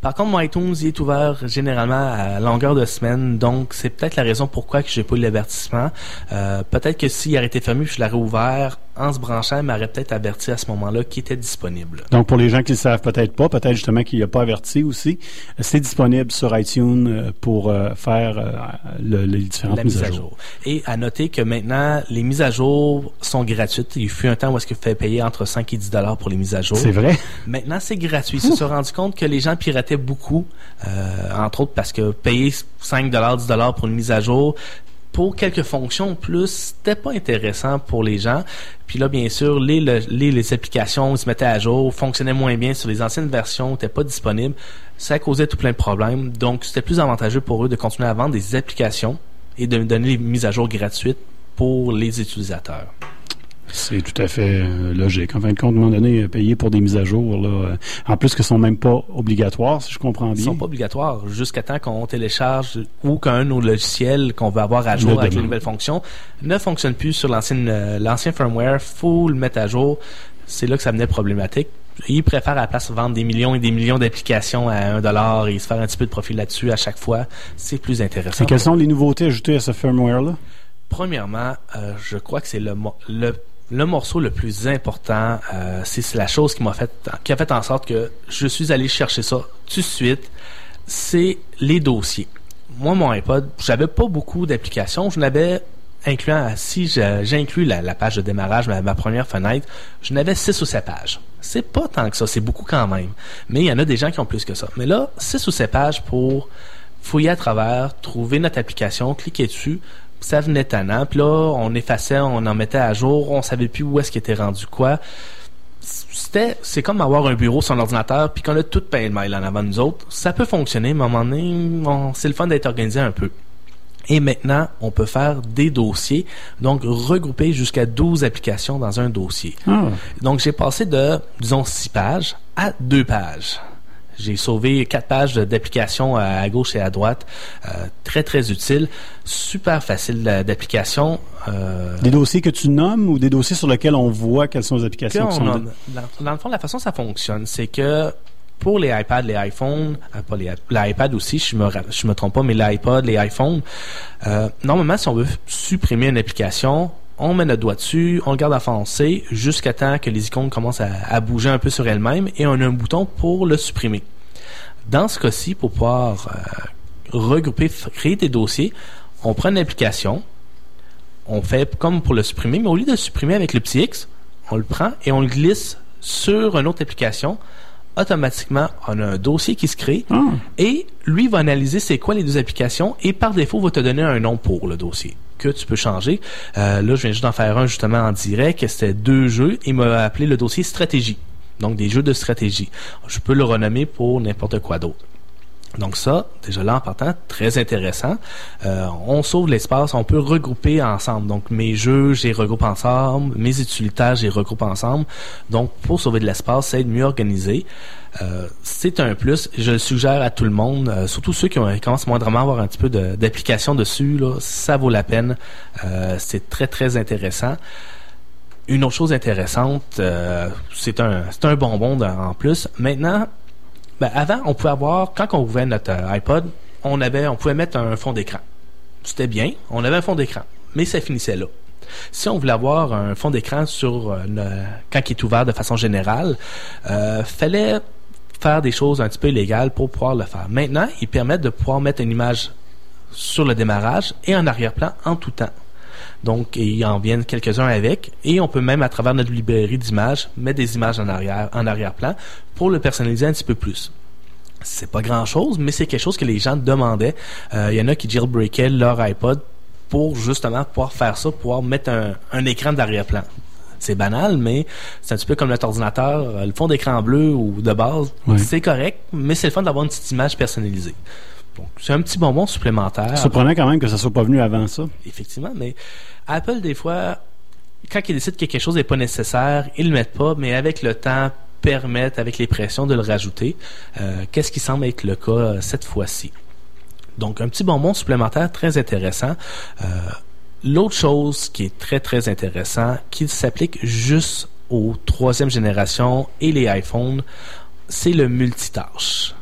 Par contre, mon iTunes il est ouvert généralement à longueur de semaine, donc c'est peut-être la raison pourquoi que j'ai pas eu l'avertissement. Peut-être que s'il aurait été fermé, je l'aurais ouvert en se branchant, il m'aurait peut-être averti à ce moment-là qu'il était disponible. Donc, pour les gens qui ne le savent peut-être pas, peut-être justement qu'il n'y a pas averti aussi, c'est disponible sur iTunes euh, pour euh, faire euh, le- les différentes la mises mise à jour. Et à noter que maintenant, les mises à jour sont gratuites. Il fut un temps où est-ce qu'il fallait payer entre 5 et 10 dollars pour les mises à jour. C'est vrai? Maintenant, c'est gratuit. Ils se sont rendus compte que les gens pirataient beaucoup, euh, entre autres parce que payer 5 dollars, 10 dollars pour une mise à jour, pour quelques fonctions plus, c'était pas intéressant pour les gens. Puis là, bien sûr, les, le- les, les applications se mettaient à jour, fonctionnaient moins bien sur les anciennes versions, n'étaient pas disponibles. Ça causait tout plein de problèmes. Donc, c'était plus avantageux pour eux de continuer à vendre des applications et de donner des mises à jour gratuites pour les utilisateurs. C'est tout à fait euh, logique. En fin de compte, à un moment donné, euh, payer pour des mises à jour, là, euh, en plus que ce sont même pas obligatoires, si je comprends Ils bien. sont pas obligatoires jusqu'à temps qu'on télécharge ou qu'un de nos logiciels qu'on veut avoir à jour Le avec les nouvelles fonctions ne fonctionne plus sur l'ancienne l'ancien firmware. Faut le mettre à jour. C'est là que ça venait problématique. Ils préfèrent à la place vendre des millions et des millions d'applications à un dollar et se faire un petit peu de profit là-dessus à chaque fois. C'est plus intéressant. Et quelles sont les nouveautés ajoutées à ce firmware-là? Premièrement, euh, je crois que c'est le, mo- le le morceau le plus important. euh, c'est la chose qui m'a fait a fait en sorte que je suis allé chercher ça tout de suite. C'est les dossiers. Moi, mon iPod, j'avais pas beaucoup d'applications. Je n'avais incluant si j'inclus la, page de démarrage, ma, ma première fenêtre, je n'avais 6 ou 7 pages. C'est pas tant que ça, c'est beaucoup quand même. Mais il y en a des gens qui ont plus que ça. Mais là, 6 ou 7 pages pour fouiller à travers, trouver notre application, cliquer dessus, ça venait tannant. Puis là, on effaçait, on en mettait à jour, on savait plus où est-ce qu'il était rendu quoi. C'était, c'est comme avoir un bureau sur l'ordinateur puis qu'on a tout plein de mails en avant de nous autres. Ça peut fonctionner, mais à un moment donné, on- c'est le fun d'être organisé un peu. Et maintenant, on peut faire des dossiers, donc regrouper jusqu'à 12 applications dans un dossier. Ah. Donc, j'ai passé de, disons, 6 pages à 2 pages. J'ai sauvé quatre pages d'applications à, à gauche et à droite. Euh, très, très utile. Super facile d'a- d'application. Euh, Des dossiers que tu nommes ou des dossiers sur lesquels on voit quelles sont les applications que qui on sont de- dans, dans le fond, la façon que ça fonctionne, c'est que pour les iPads, les iPhones, euh, pas les l'iPad aussi, je me je me trompe pas, mais l'iPod, les iPhones, euh, normalement, si on veut supprimer une application, on met notre doigt dessus, on le garde enfoncé jusqu'à temps que les icônes commencent à, à bouger un peu sur elles-mêmes et on a un bouton pour le supprimer. Dans ce cas-ci, pour pouvoir euh, regrouper, créer des dossiers, on prend une application, on fait comme pour le supprimer, mais au lieu de le supprimer avec le petit X, on le prend et on le glisse sur une autre application. Automatiquement, on a un dossier qui se crée et lui va analyser c'est quoi les deux applications et par défaut va te donner un nom pour le dossier. Que tu peux changer. Euh, là, je viens juste d'en faire un justement en direct. C'était deux jeux. Il m'a appelé le dossier stratégie. Donc des jeux de stratégie. Je peux le renommer pour n'importe quoi d'autre. Donc ça, déjà là en partant, très intéressant. Euh, on sauve l'espace, on peut regrouper ensemble. Donc mes jeux, j'ai regroupe ensemble, mes utilitaires, j'ai regroupe ensemble. Donc pour sauver de l'espace, c'est mieux organiser. Euh, c'est un plus. Je le suggère à tout le monde, euh, surtout ceux qui, ont, commencent moindrement à avoir un petit peu d'application dessus. Là, ça vaut la peine. Euh, c'est très très intéressant. Une autre chose intéressante, euh, c'est un un bonbon en plus. Maintenant, ben, avant, on pouvait avoir, quand on ouvrait notre euh, iPod, on avait, on pouvait mettre un fond d'écran. C'était bien, on avait un fond d'écran, mais ça finissait là. Si on voulait avoir un fond d'écran sur euh, quand il est ouvert de façon générale, euh, fallait faire des choses un petit peu illégales pour pouvoir le faire. Maintenant, ils permettent de pouvoir mettre une image sur le démarrage et en arrière-plan en tout temps. Donc, il en viennent quelques-uns avec, et on peut même, à travers notre librairie d'images, mettre des images en arrière, en arrière-plan pour le personnaliser un petit peu plus. C'est pas grand-chose, mais c'est quelque chose que les gens demandaient. Euh, Il y en a qui jailbreakaient leur iPod pour justement pouvoir faire ça, pouvoir mettre un, un écran d'arrière-plan. C'est banal, mais c'est un petit peu comme notre ordinateur, euh, le fond d'écran bleu ou de base, c'est correct, mais c'est le fun d'avoir une petite image personnalisée. Donc, c'est un petit bonbon supplémentaire. Surprenant quand même que ça soit pas venu avant ça. Effectivement, mais Apple, des fois, quand ils décident que quelque chose n'est pas nécessaire, ils le mettent pas, mais avec le temps, permettent, avec les pressions, de le rajouter. Euh, Qu'est-ce qui semble être le cas euh, cette fois-ci? Donc, un petit bonbon supplémentaire très intéressant. Euh, L'autre chose qui est très, très intéressant, qui s'applique juste aux troisième génération et les iPhones, c'est le multitâche.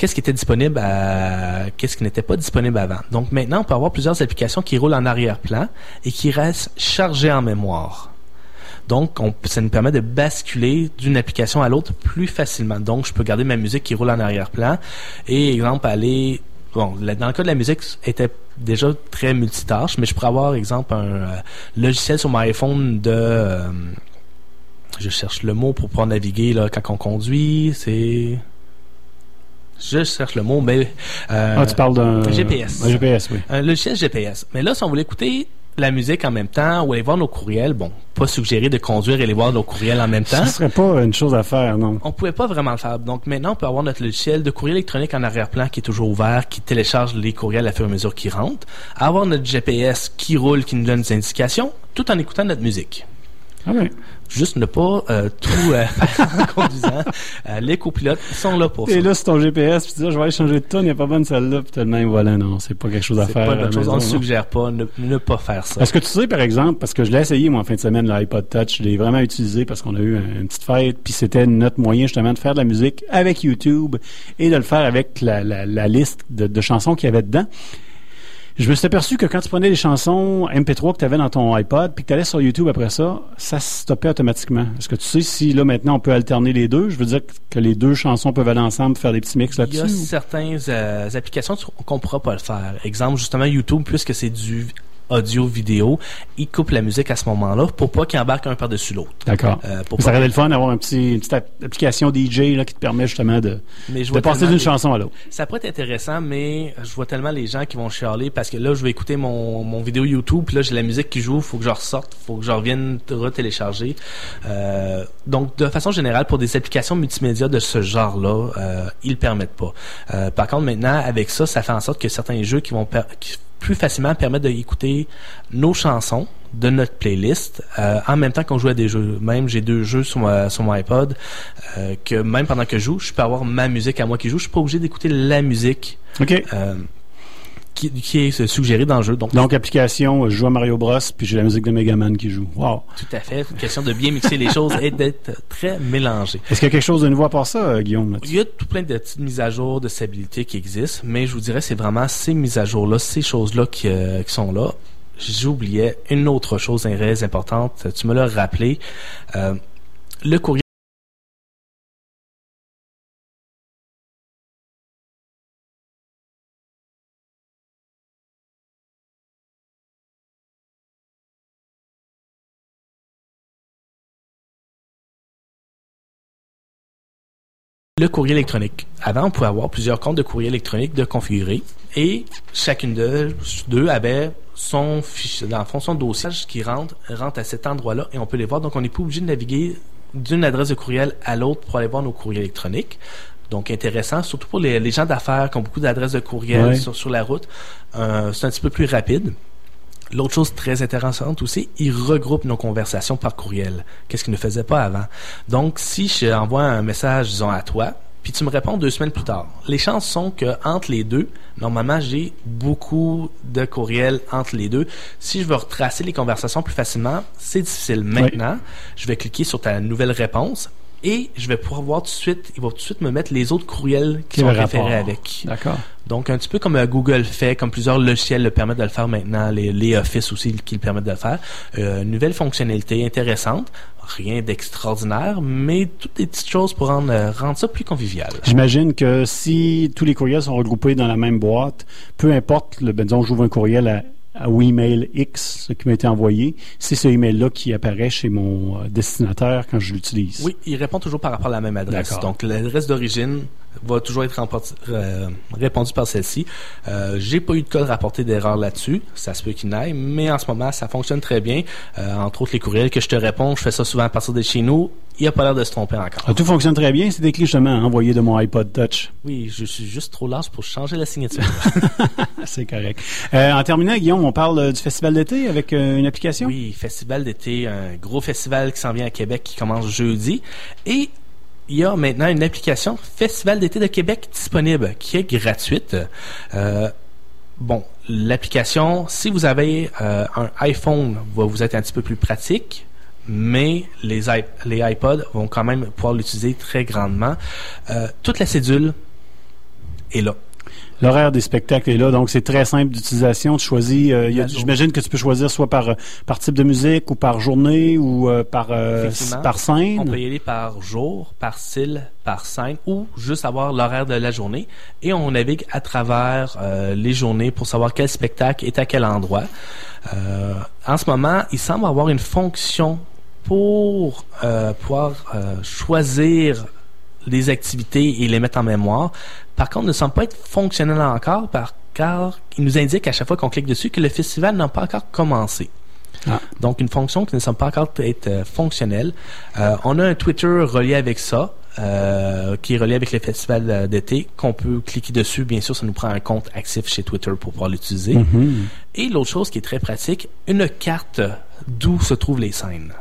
Qu'est-ce qui était disponible à... Qu'est-ce qui n'était pas disponible avant? Donc maintenant, on peut avoir plusieurs applications qui roulent en arrière-plan et qui restent chargées en mémoire. Donc, on- ça nous permet de basculer d'une application à l'autre plus facilement. Donc, je peux garder ma musique qui roule en arrière-plan et, exemple, aller... Bon, dans le cas de la musique, était déjà très multitâche, mais je pourrais avoir, exemple, un euh, logiciel sur mon iPhone de... euh, je cherche le mot pour pouvoir naviguer là, quand on conduit. C'est... Je cherche le mot, mais... euh, Ah, tu parles d'un GPS. un GPS, oui. Un logiciel GPS. Mais là, si on voulait écouter la musique en même temps ou aller voir nos courriels, bon, pas suggéré de conduire et aller voir nos courriels en même temps. Ce serait pas une chose à faire, non. On pouvait pas vraiment le faire. Donc maintenant, on peut avoir notre logiciel de courriel électronique en arrière-plan qui est toujours ouvert, qui télécharge les courriels à fur et à mesure qu'ils rentrent. Avoir notre GPS qui roule, qui nous donne des indications, tout en écoutant notre musique. Ah oui. Juste ne pas euh, tout euh, faire en conduisant. Euh, les copilotes sont là pour ça. Et là, c'est ton GPS, puis tu dis, je vais aller changer de tonne, il n'est pas bonne celle-là, puis t'as le même volant. Non, c'est pas quelque chose à faire. pas bonne chose. On ne suggère pas ne, ne pas faire ça. Est-ce que tu sais, par exemple, parce que je l'ai essayé, moi, en fin de semaine, l'iPod Touch, je l'ai vraiment utilisé parce qu'on a eu un- une petite fête, puis c'était notre moyen, justement, de faire de la musique avec YouTube et de le faire avec la, la- la liste de, de chansons qu'il y avait dedans. Je me suis aperçu que quand tu prenais les chansons MP3 que tu avais dans ton iPod, puis que tu allais sur YouTube après ça, ça se stoppait automatiquement. Est-ce que tu sais si, là, maintenant, on peut alterner les deux? Je veux dire que les deux chansons peuvent aller ensemble, faire des petits mix Il y là-dessus? a ou- certaines euh, applications qu'on ne pourra pas le faire. Exemple, justement, YouTube, puisque c'est du audio-vidéo, il coupe la musique à ce moment-là pour pas qu'il embarque un par-dessus l'autre. D'accord. Euh, pour ça aurait le fun d'avoir un petit, une petite app- application DJ là, qui te permet justement de, Mais je de passer d'une chanson à l'autre. Ça pourrait être intéressant, mais je vois tellement les gens qui vont chialer parce que là, je vais écouter mon, mon vidéo YouTube, puis là, j'ai la musique qui joue, faut que je ressorte, faut que je revienne retélécharger. Euh, donc, de façon générale, pour des applications multimédia de ce genre-là, euh, ils le permettent pas. Par contre, maintenant, avec ça, ça fait en sorte que certains jeux qui vont per- qui plus facilement permettre d'écouter nos chansons de notre playlist euh, en même temps qu'on joue à des jeux. Même j'ai deux jeux sur, ma- sur mon iPod euh, que même pendant que je joue, je peux avoir ma musique à moi qui joue. Je suis pas obligé d'écouter la musique euh, qui, qui est suggérée dans le jeu. Donc, Donc, application, euh, je joue à Mario Bros, puis j'ai la musique de Megaman qui joue. Wow. tout à fait. Une question de bien mixer les choses et d'être très mélangé. Est-ce qu'il y a quelque chose de nouveau à part ça, euh, Guillaume? Il y a tout plein de petites mises à jour de stabilité qui existent, mais je vous dirais c'est vraiment ces mises à jour-là, ces choses-là qui, euh, qui sont là. J'oubliais une autre chose très importante, tu me l'as rappelé. Euh, le courrier le courrier électronique. Avant, on pouvait avoir plusieurs comptes de courrier électronique de configurer. Et chacune d'eux, avait son fichier, dans le fond, son dossier qui rentre, rentre à cet endroit-là et on peut les voir. Donc, on n'est pas obligé de naviguer d'une adresse de courriel à l'autre pour aller voir nos courriels électroniques. Donc, intéressant, surtout pour les, les gens d'affaires qui ont beaucoup d'adresses de courriel Ouais. sur, sur la route. Euh, c'est un petit peu plus rapide. L'autre chose très intéressante aussi, il regroupe nos conversations par courriel. Qu'est-ce qu'il ne faisait pas avant. Donc, si je envoie un message, disons, à toi, puis tu me réponds deux semaines plus tard, les chances sont que entre les deux, normalement, j'ai beaucoup de courriels entre les deux. Si je veux retracer les conversations plus facilement, c'est difficile. Maintenant, je vais cliquer sur ta nouvelle réponse et je vais pouvoir voir tout de suite, il va tout de suite me mettre les autres courriels qui sont rapport? référés avec. D'accord. Donc, un petit peu comme euh, Google fait, comme plusieurs logiciels le permettent de le faire maintenant, les, les Office aussi qui le permettent de le faire. Euh, nouvelle fonctionnalité intéressante, rien d'extraordinaire, mais toutes des petites choses pour rendre, euh, rendre ça plus convivial. J'imagine que si tous les courriels sont regroupés dans la même boîte, peu importe, le, ben, disons, j'ouvre un courriel à, à ou email X ce qui m'a été envoyé, c'est ce email-là qui apparaît chez mon euh, destinataire quand je l'utilise. Oui, il répond toujours par rapport à la même adresse. Donc, l'adresse d'origine va toujours être euh, répondue par celle-ci. Euh, J'ai pas eu de code rapporté d'erreur là-dessus. Ça se peut qu'il n'aille, mais en ce moment, ça fonctionne très bien. Euh, entre autres, les courriels que je te réponds, je fais ça souvent à partir de chez nous. Il a pas l'air de se tromper encore. Ah, tout fonctionne très bien. C'est des clés justement envoyées de mon iPod Touch. Oui, je suis juste trop large pour changer la signature. c'est correct. Euh, en terminant, Guillaume, on parle du festival d'été avec une application? Oui, festival d'été, un gros festival qui s'en vient à Québec qui commence jeudi. Et il y a maintenant une application Festival d'été de Québec disponible qui est gratuite. Euh, bon, l'application, si vous avez euh, un iPhone, va vous être un petit peu plus pratique. Mais les, les iPods vont quand même pouvoir l'utiliser très grandement. Euh, toute la cédule est là. L'horaire des spectacles est là, donc c'est très simple d'utilisation. Tu choisis, euh, j'imagine que tu peux choisir soit par, euh, par type de musique ou par journée ou euh, par, euh, par scène. On peut y aller par jour, par style, par scène ou juste avoir l'horaire de la journée. Et on navigue à travers les journées pour savoir quel spectacle est à quel endroit. En ce moment, il semble avoir une fonction pour pouvoir choisir les activités et les mettre en mémoire. Par contre, ne semble pas être fonctionnel encore par, car il nous indique à chaque fois qu'on clique dessus que le festival n'a pas encore commencé. Ah. Donc, une fonction qui ne semble pas encore être euh, fonctionnelle. Euh, on a un Twitter relié avec ça, euh, qui est relié avec le festival euh, d'été, qu'on peut cliquer dessus. Bien sûr, ça nous prend un compte actif chez Twitter pour pouvoir l'utiliser. Mhm. Et l'autre chose qui est très pratique, une carte d'où se trouvent les scènes.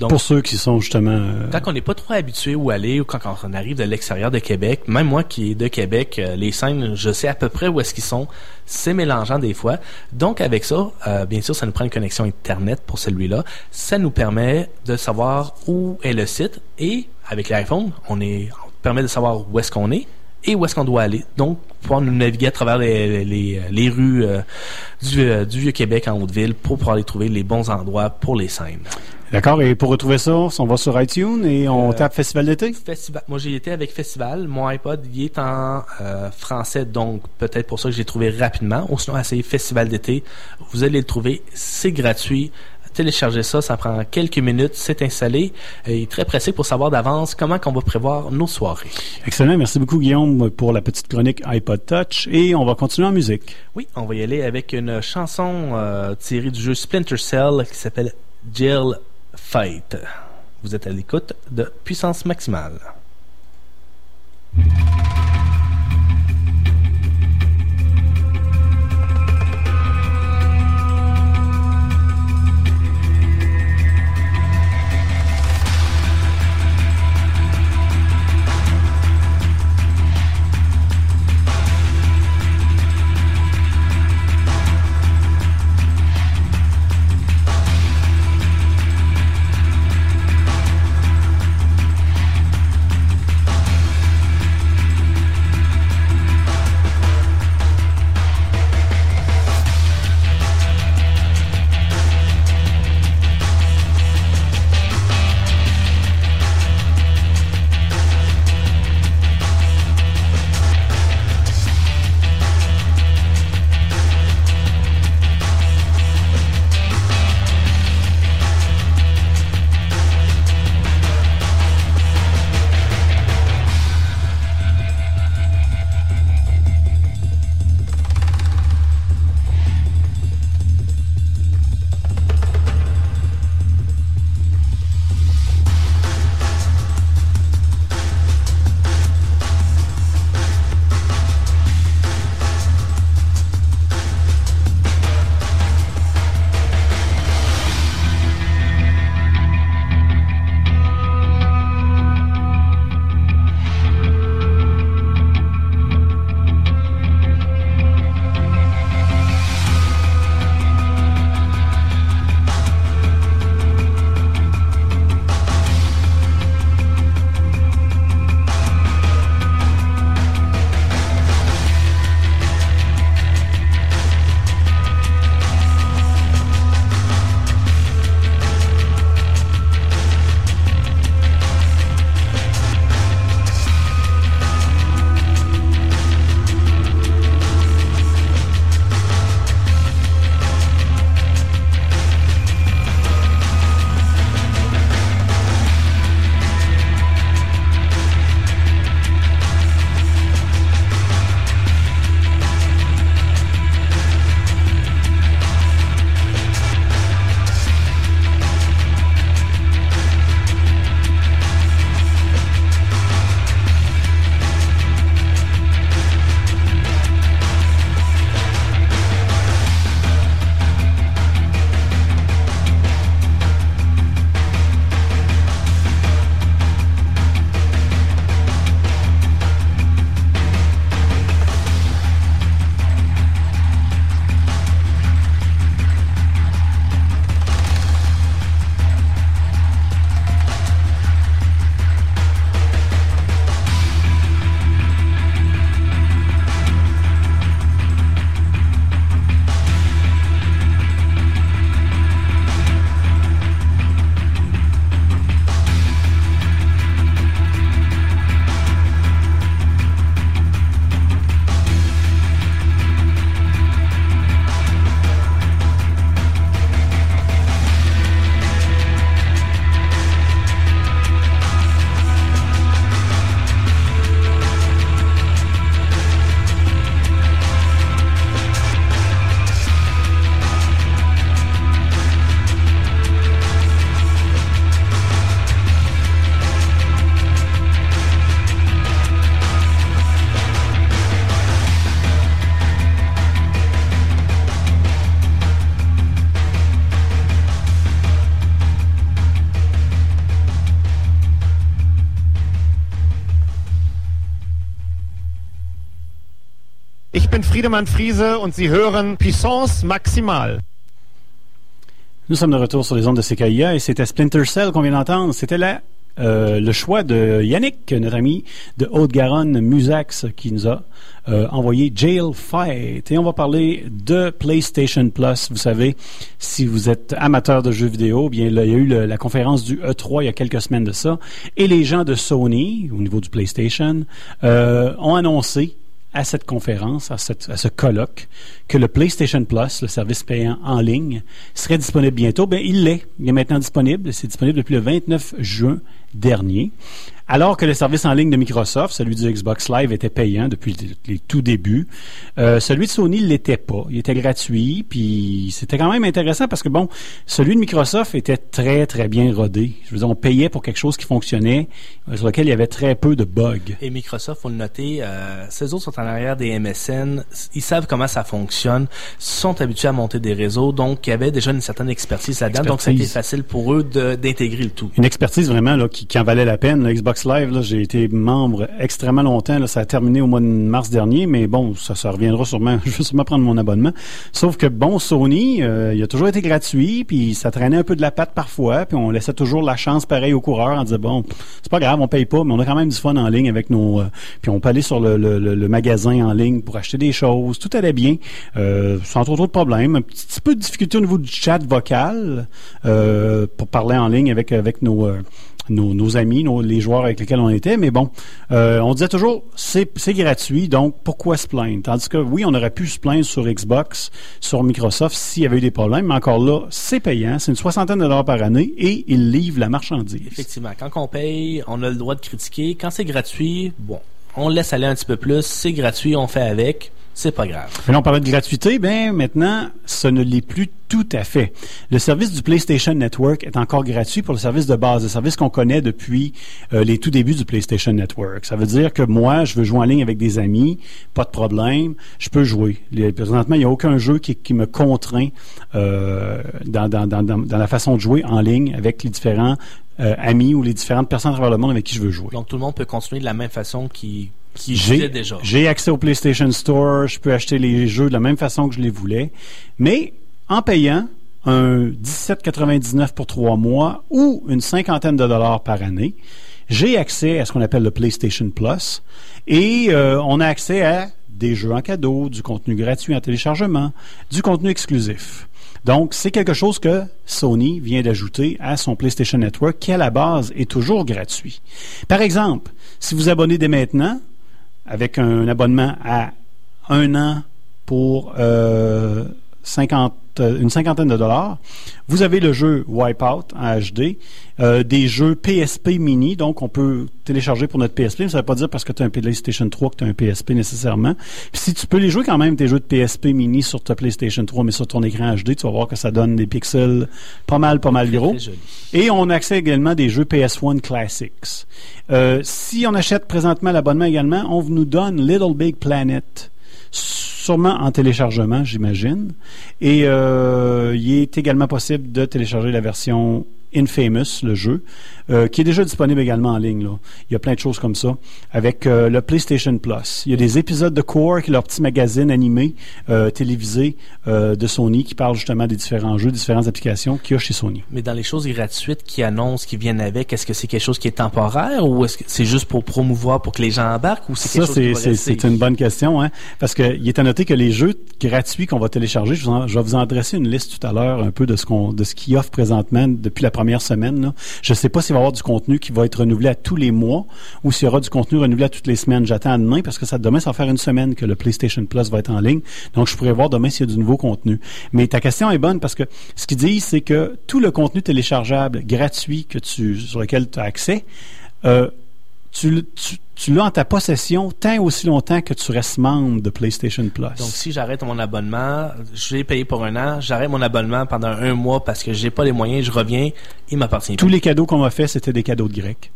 Donc, Pour ceux qui sont justement... euh, quand on n'est pas trop habitué où aller ou quand on arrive de l'extérieur de Québec, même moi qui est de Québec, euh, les scènes, je sais à peu près où est-ce qu'ils sont. C'est mélangeant des fois. Donc avec ça, euh, bien sûr, ça nous prend une connexion Internet pour celui-là. Ça nous permet de savoir où est le site et avec l'iPhone, on est on permet de savoir où est-ce qu'on est et où est-ce qu'on doit aller. Donc, pouvoir nous naviguer à travers les, les, les rues euh, du, euh, du Vieux-Québec en Haute-Ville pour pouvoir aller trouver les bons endroits pour les scènes. D'accord, et pour retrouver ça, on va sur iTunes et on Euh, tape Festival d'été? Festival. Moi, j'ai été avec Festival. Mon iPod, il est en euh, français, donc peut-être pour ça que j'ai trouvé rapidement. Ou sinon, essayez Festival d'été. Vous allez le trouver. C'est gratuit. Téléchargez ça, ça prend quelques minutes, c'est installé. Et il est très pressé pour savoir d'avance comment qu'on va prévoir nos soirées. Excellent, merci beaucoup Guillaume pour la petite chronique iPod Touch et on va continuer en musique. Oui, on va y aller avec une chanson euh, tirée du jeu Splinter Cell qui s'appelle Jill Fight. Vous êtes à l'écoute de Puissance Maximale. Friedemann Friese und Sie hören Puissance Maximale. Nous sommes de retour sur les ondes de CKIA et c'était Splinter Cell qu'on vient d'entendre. C'était la euh, le choix de Yannick, notre ami de Haute-Garonne, Musax, qui nous a euh, envoyé Jail Fight. Et on va parler de PlayStation Plus. Vous savez, si vous êtes amateur de jeux vidéo, bien là, il y a eu la conférence du E3 il y a quelques semaines de ça, et les gens de Sony, au niveau du PlayStation, euh, ont annoncé à cette conférence, à, ce colloque, que le PlayStation Plus, le service payant en ligne, serait disponible bientôt. Ben, il l'est. Il est maintenant disponible. C'est disponible depuis le 29 juin dernier. Alors que le service en ligne de Microsoft, celui du Xbox Live, était payant depuis les, tout débuts, euh, celui de Sony ne l'était pas. Il était gratuit, puis c'était quand même intéressant parce que, bon, celui de Microsoft était très, très bien rodé. Je veux dire, on payait pour quelque chose qui fonctionnait, euh, sur lequel il y avait très peu de bugs. Et Microsoft, faut le noter, euh, ces autres sont en arrière des MSN, ils savent comment ça fonctionne, sont habitués à monter des réseaux, donc il y avait déjà une certaine expertise là-dedans, donc c'était facile pour eux d'intégrer le tout. Une expertise vraiment là, qui, qui en valait la peine. Le Xbox Live, j'ai été membre extrêmement longtemps. Là, ça a terminé au mois de mars dernier, mais bon, ça, ça reviendra sûrement. Je vais sûrement prendre mon abonnement. Sauf que bon, Sony, euh, il a toujours été gratuit, puis ça traînait un peu de la patte parfois, puis on laissait toujours la chance pareil aux coureurs en disant bon, c'est pas grave, on paye pas, mais on a quand même du fun en ligne avec nos. euh, puis on peut aller sur le, le- le- le magasin en ligne pour acheter des choses. Tout allait bien, euh, sans trop trop de problèmes. Un petit, petit peu de difficulté au niveau du chat vocal euh, pour parler en ligne avec avec nos euh, nos, amis, nos- les joueurs avec lesquels on était, mais bon, euh, on disait toujours c'est c'est gratuit, donc pourquoi se plaindre? Tandis que oui, on aurait pu se plaindre sur Xbox, sur Microsoft s'il y avait eu des problèmes, mais encore là, c'est payant, c'est une soixantaine de dollars par année et ils livrent la marchandise. Effectivement, quand on paye, on a le droit de critiquer. Quand c'est gratuit, bon, on laisse aller un petit peu plus. C'est gratuit, on fait avec. C'est pas grave. Là, on parlait de gratuité, ben maintenant, ce ne l'est plus tout à fait. Le service du PlayStation Network est encore gratuit pour le service de base, le service qu'on connaît depuis euh, les tout débuts du PlayStation Network. Ça veut dire que moi, je veux jouer en ligne avec des amis, pas de problème, je peux jouer. Présentement, il n'y a aucun jeu qui, me contraint euh, dans la façon de jouer en ligne avec les différents euh, amis ou les différentes personnes à travers le monde avec qui je veux jouer. Donc tout le monde peut continuer de la même façon qu'il qu'il J'ai faisait déjà. j'ai accès au PlayStation Store, je peux acheter les jeux de la même façon que je les voulais, mais en payant un 17,99 pour trois mois ou une cinquantaine de dollars par année, j'ai accès à ce qu'on appelle le PlayStation Plus et euh, on a accès à des jeux en cadeau, du contenu gratuit en téléchargement, du contenu exclusif. Donc, c'est quelque chose que Sony vient d'ajouter à son PlayStation Network qui, à la base, est toujours gratuit. Par exemple, si vous abonnez dès maintenant, avec un abonnement à un an pour euh, 50, euh, une cinquantaine de dollars. Vous avez le jeu Wipeout en HD, euh, des jeux PSP mini, donc on peut télécharger pour notre PSP, mais ça ne veut pas dire parce que tu as un PlayStation 3 que tu as un PSP nécessairement. Puis si tu peux les jouer quand même, tes jeux de PSP mini sur ta PlayStation 3, mais sur ton écran HD, tu vas voir que ça donne des pixels pas mal, pas mal gros. Et on a accès également à des jeux PS1 Classics. Euh, si on achète présentement l'abonnement également, on nous donne Little Big Planet, sûrement en téléchargement, j'imagine. Et euh, il est également possible de télécharger la version Infamous, le jeu, euh, qui est déjà disponible également en ligne. Là. Il y a plein de choses comme ça. Avec euh, le PlayStation Plus. Il y a des épisodes de Core, qui est leur petit magazine animé, euh, télévisé de Sony, qui parle justement des différents jeux, différentes applications qu'il y a chez Sony. Mais dans les choses gratuites qui annoncent, qui viennent avec, est-ce que c'est quelque chose qui est temporaire ou est-ce que c'est juste pour promouvoir, pour que les gens embarquent ou c'est Ça, quelque chose qui c'est, c'est, une bonne question, hein? Parce que il est à noter que les jeux gratuits qu'on va télécharger, je, vous en- je vais vous en dresser une liste tout à l'heure, un peu de ce qu'on, de ce qu'ils offrent présentement depuis la première Je ne sais pas s'il va y avoir du contenu qui va être renouvelé à tous les mois ou s'il y aura du contenu renouvelé à toutes les semaines. J'attends demain parce que ça demain, ça va faire une semaine que le PlayStation Plus va être en ligne. Donc, je pourrais voir demain s'il y a du nouveau contenu. Mais ta question est bonne parce que ce qu'ils disent, c'est que tout le contenu téléchargeable gratuit que tu, sur lequel tu as accès, euh, tu, tu, tu l'as en ta possession tant et aussi longtemps que tu restes membre de PlayStation Plus. Donc, si j'arrête mon abonnement, j'ai payé pour un an, j'arrête mon abonnement pendant un mois parce que j'ai pas les moyens, je reviens, il m'appartient Tous les cadeaux qu'on m'a fait, c'était des cadeaux de Grecs.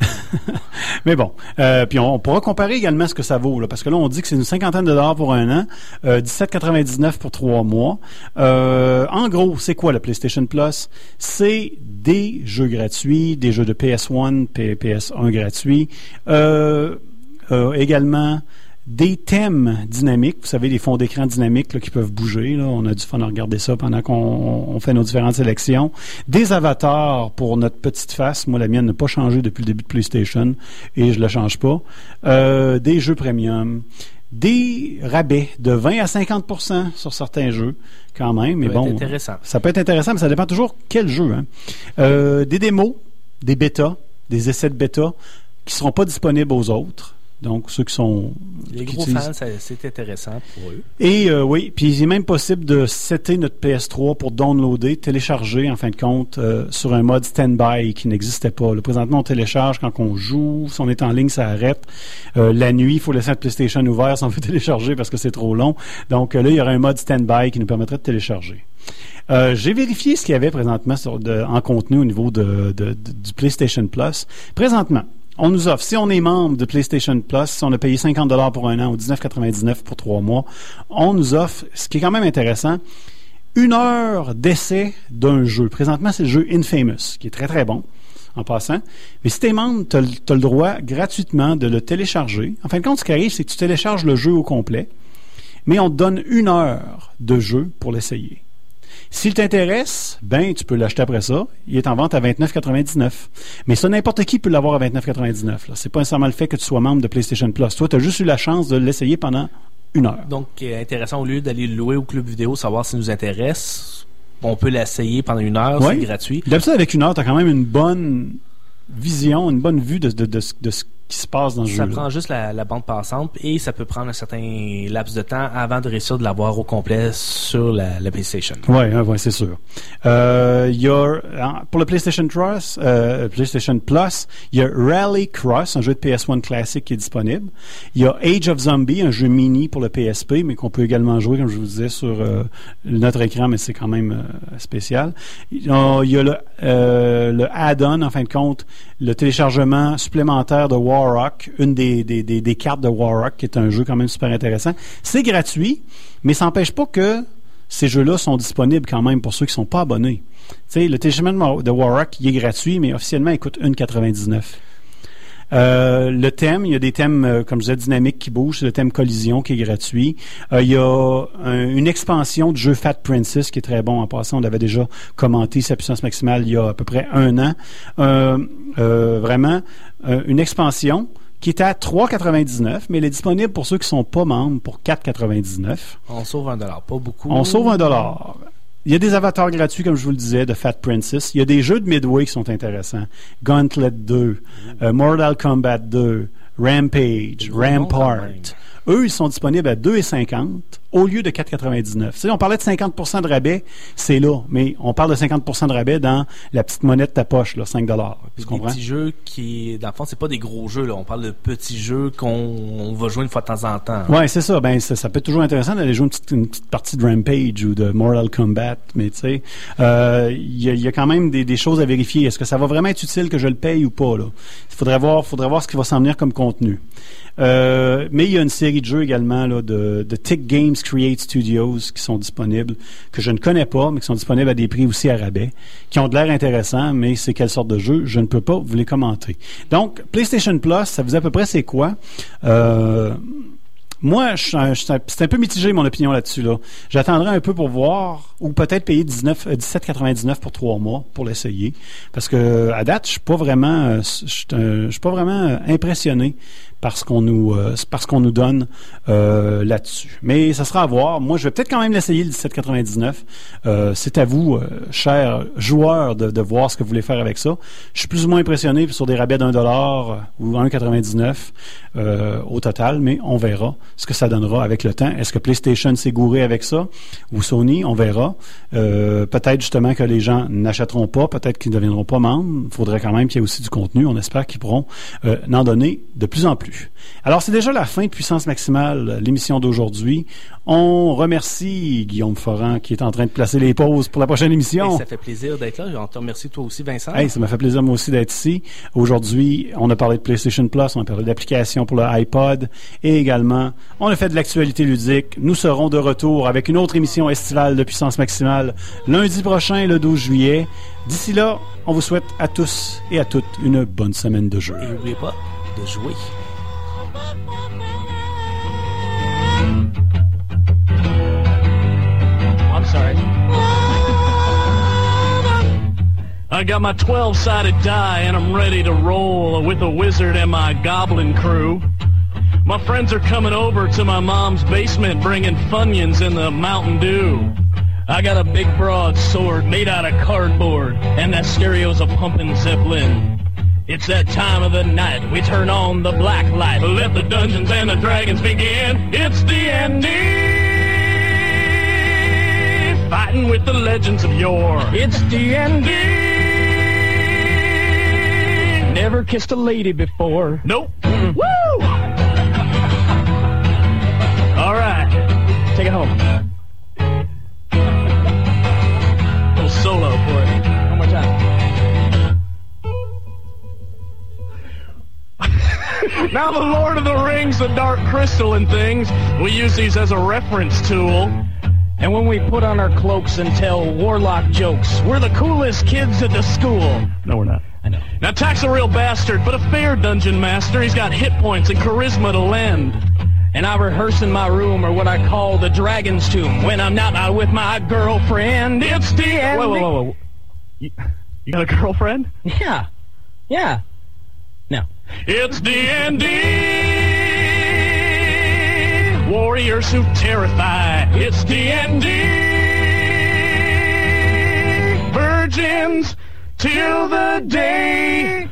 Mais bon, euh, puis on, pourra comparer également ce que ça vaut, parce que là, on dit que c'est une cinquantaine de dollars pour un an, euh, 17,99 pour trois mois. Euh, en gros, c'est quoi le PlayStation Plus? C'est des jeux gratuits, des jeux de PS1, P- PS1 gratuits, euh, euh, également des thèmes dynamiques, vous savez, les fonds d'écran dynamiques là, qui peuvent bouger. Là. On a du fun à regarder ça pendant qu'on on fait nos différentes sélections. Des avatars pour notre petite face. Moi, la mienne n'a pas changé depuis le début de PlayStation et je la change pas. Euh, des jeux premium. Des rabais de 20 à 50% sur certains jeux, quand même. Mais Ça peut bon, être intéressant. ça peut être intéressant, mais ça dépend toujours quel jeu. Hein. Euh, des démos, des bêtas, des essais de bêta qui seront pas disponibles aux autres. Donc, ceux qui sont... Les qui gros utilisent- fans, c'est intéressant pour eux. et euh, oui, puis il est même possible de setter notre PS3 pour downloader, télécharger en fin de compte euh, sur un mode standby qui n'existait pas. Le présentement, on télécharge quand on joue, si on est en ligne, ça arrête. Euh, la nuit, il faut laisser notre PlayStation ouvert si on veut télécharger parce que c'est trop long. Donc euh, là, il y aurait un mode standby qui nous permettrait de télécharger. Euh, J'ai vérifié ce qu'il y avait présentement sur de- en contenu au niveau de, de- de- du PlayStation Plus. Présentement, on nous offre, si on est membre de PlayStation Plus, si on a payé 50 pour un an ou 19,99 pour trois mois, on nous offre, ce qui est quand même intéressant, une heure d'essai d'un jeu. Présentement, c'est le jeu Infamous, qui est très très bon en passant. Mais si tu es membre, tu as, le droit gratuitement de le télécharger. En fin de compte, ce qui arrive, c'est que tu télécharges le jeu au complet, mais on te donne une heure de jeu pour l'essayer. S'il t'intéresse, ben tu peux l'acheter après ça. Il est en vente à 29,99. Mais ça, n'importe qui peut l'avoir à 29,99. là. C'est pas nécessairement le fait que tu sois membre de PlayStation Plus. Toi, tu as juste eu la chance de l'essayer pendant une heure. Donc, euh, intéressant, au lieu d'aller le louer au club vidéo, savoir s'il nous intéresse, on peut l'essayer pendant une heure, Ouais. c'est gratuit. D'habitude, avec une heure, tu as quand même une bonne vision, une bonne vue de, de, de de ce qui se passe dans ce Ça jeu. prend juste la, la bande passante et ça peut prendre un certain laps de temps avant de réussir de l'avoir au complet sur la, la PlayStation. Oui, ouais, c'est sûr. Euh, il y a, hein, pour le PlayStation Plus, euh, PlayStation Plus, il y a Rally Cross, un jeu de PS1 classique qui est disponible. Il y a Age of Zombie, un jeu mini pour le PSP, mais qu'on peut également jouer, comme je vous disais, sur euh, notre écran, mais c'est quand même euh, spécial. Il y a, le, le add-on, en fin de compte, le téléchargement supplémentaire de Warrock, une des, cartes de Warrock, qui est un jeu quand même super intéressant. C'est gratuit, mais ça n'empêche pas que ces jeux-là sont disponibles quand même pour ceux qui sont pas abonnés. Le téléchargement de Warrock, il est gratuit, mais officiellement, il coûte 1,99. Euh, le thème, il y a des thèmes, euh, comme je disais, dynamiques qui bougent. Le thème collision qui est gratuit. Euh, il y a un- une expansion du jeu Fat Princess qui est très bon. En passant, on l'avait déjà commenté, sa puissance maximale, il y a à peu près un an. Euh, vraiment, une expansion qui est à 3,99, mais elle est disponible pour ceux qui sont pas membres pour 4,99. On sauve un dollar, pas beaucoup. On sauve un dollar. Il y a des avatars gratuits, comme je vous le disais, de Fat Princess. Il y a des jeux de Midway qui sont intéressants. Gauntlet 2, euh, Mortal Kombat 2, Rampage, Rampart. Eux, ils sont disponibles à 2,50 au lieu de 4,99. Tu sais, on parlait de 50 de rabais, c'est là, mais on parle de 50 de rabais dans la petite monnaie de ta poche, là, 5 dollars. Tu Des comprends? petits jeux qui, dans le fond, c'est pas des gros jeux, là. On parle de petits jeux qu'on on va jouer une fois de temps en temps. Ouais, c'est ça. Ben, ça, ça peut être toujours intéressant d'aller jouer une petite, une petite partie de Rampage ou de Mortal Kombat, mais tu sais, euh, il y, a- y a quand même des, des choses à vérifier. Est-ce que ça va vraiment être utile que je le paye ou pas là? Il faudrait voir, faudrait voir ce qui va s'en venir comme contenu. Euh, mais il y a une série de jeux également là, de, de Tick Games Create Studios qui sont disponibles, que je ne connais pas, mais qui sont disponibles à des prix aussi à rabais, qui ont de l'air intéressants, mais c'est quelle sorte de jeu Je ne peux pas vous les commenter. Donc, PlayStation Plus, ça vous dit à peu près c'est quoi? Euh, moi, je je c'est un peu mitigé mon opinion là-dessus. Là. J'attendrai un peu pour voir, ou peut-être payer 19, euh, 17,99 pour trois mois pour l'essayer, parce que à date, je suis pas vraiment, euh, je je suis pas vraiment euh, impressionné par ce qu'on nous, euh, par ce qu'on nous donne euh, là-dessus. Mais ça sera à voir. Moi, je vais peut-être quand même l'essayer le 17,99. Euh, c'est à vous, euh, chers joueurs, de, de voir ce que vous voulez faire avec ça. Je suis plus ou moins impressionné sur des rabais d'un dollar euh, ou 1,99 euh, au total, mais on verra ce que ça donnera avec le temps. Est-ce que PlayStation s'est gouré avec ça? Ou Sony? On verra. Peut-être justement que les gens n'achèteront pas, peut-être qu'ils ne deviendront pas membres. Il faudrait quand même qu'il y ait aussi du contenu. On espère qu'ils pourront en donner de plus en plus. Alors, c'est déjà la fin de Puissance Maximale, l'émission d'aujourd'hui. On remercie Guillaume Foran qui est en train de placer les pauses pour la prochaine émission. Et ça fait plaisir d'être là. On te remercie toi aussi, Vincent. Hey, ça m'a fait plaisir moi aussi d'être ici. Aujourd'hui, on a parlé de PlayStation Plus, on a parlé d'applications pour le iPod et également, on a fait de l'actualité ludique. Nous serons de retour avec une autre émission estivale de Puissance Maximale lundi prochain, le 12 juillet. D'ici là, on vous souhaite à tous et à toutes une bonne semaine de jeu. Et n'oubliez pas de jouer. I'm sorry. I got my 12 sided die and I'm ready to roll with a wizard and my goblin crew. My friends are coming over to my mom's basement bringing Funyuns and the Mountain Dew. I got a big broadsword made out of cardboard and that stereo's a pumping Zeppelin. It's that time of the night. We turn on the black light. Let the Dungeons and the Dragons begin. It's D&D. Fighting with the legends of yore. It's D&D. Never kissed a lady before. Nope. Woo! All right. Take it home. Now the Lord of the Rings, the Dark Crystal and things, we use these as a reference tool. And when we put on our cloaks and tell warlock jokes, we're the coolest kids at the school. No, we're not. I know. Now, Tack's a real bastard, but a fair dungeon master. He's got hit points and charisma to lend. And I rehearse in my room, or what I call the dragon's tomb, when I'm not out with my girlfriend. It's the end. Whoa, whoa, whoa, whoa. You, you got a girlfriend? Yeah. Yeah. It's D&D. Warriors who terrify. It's D&D. Virgins till the day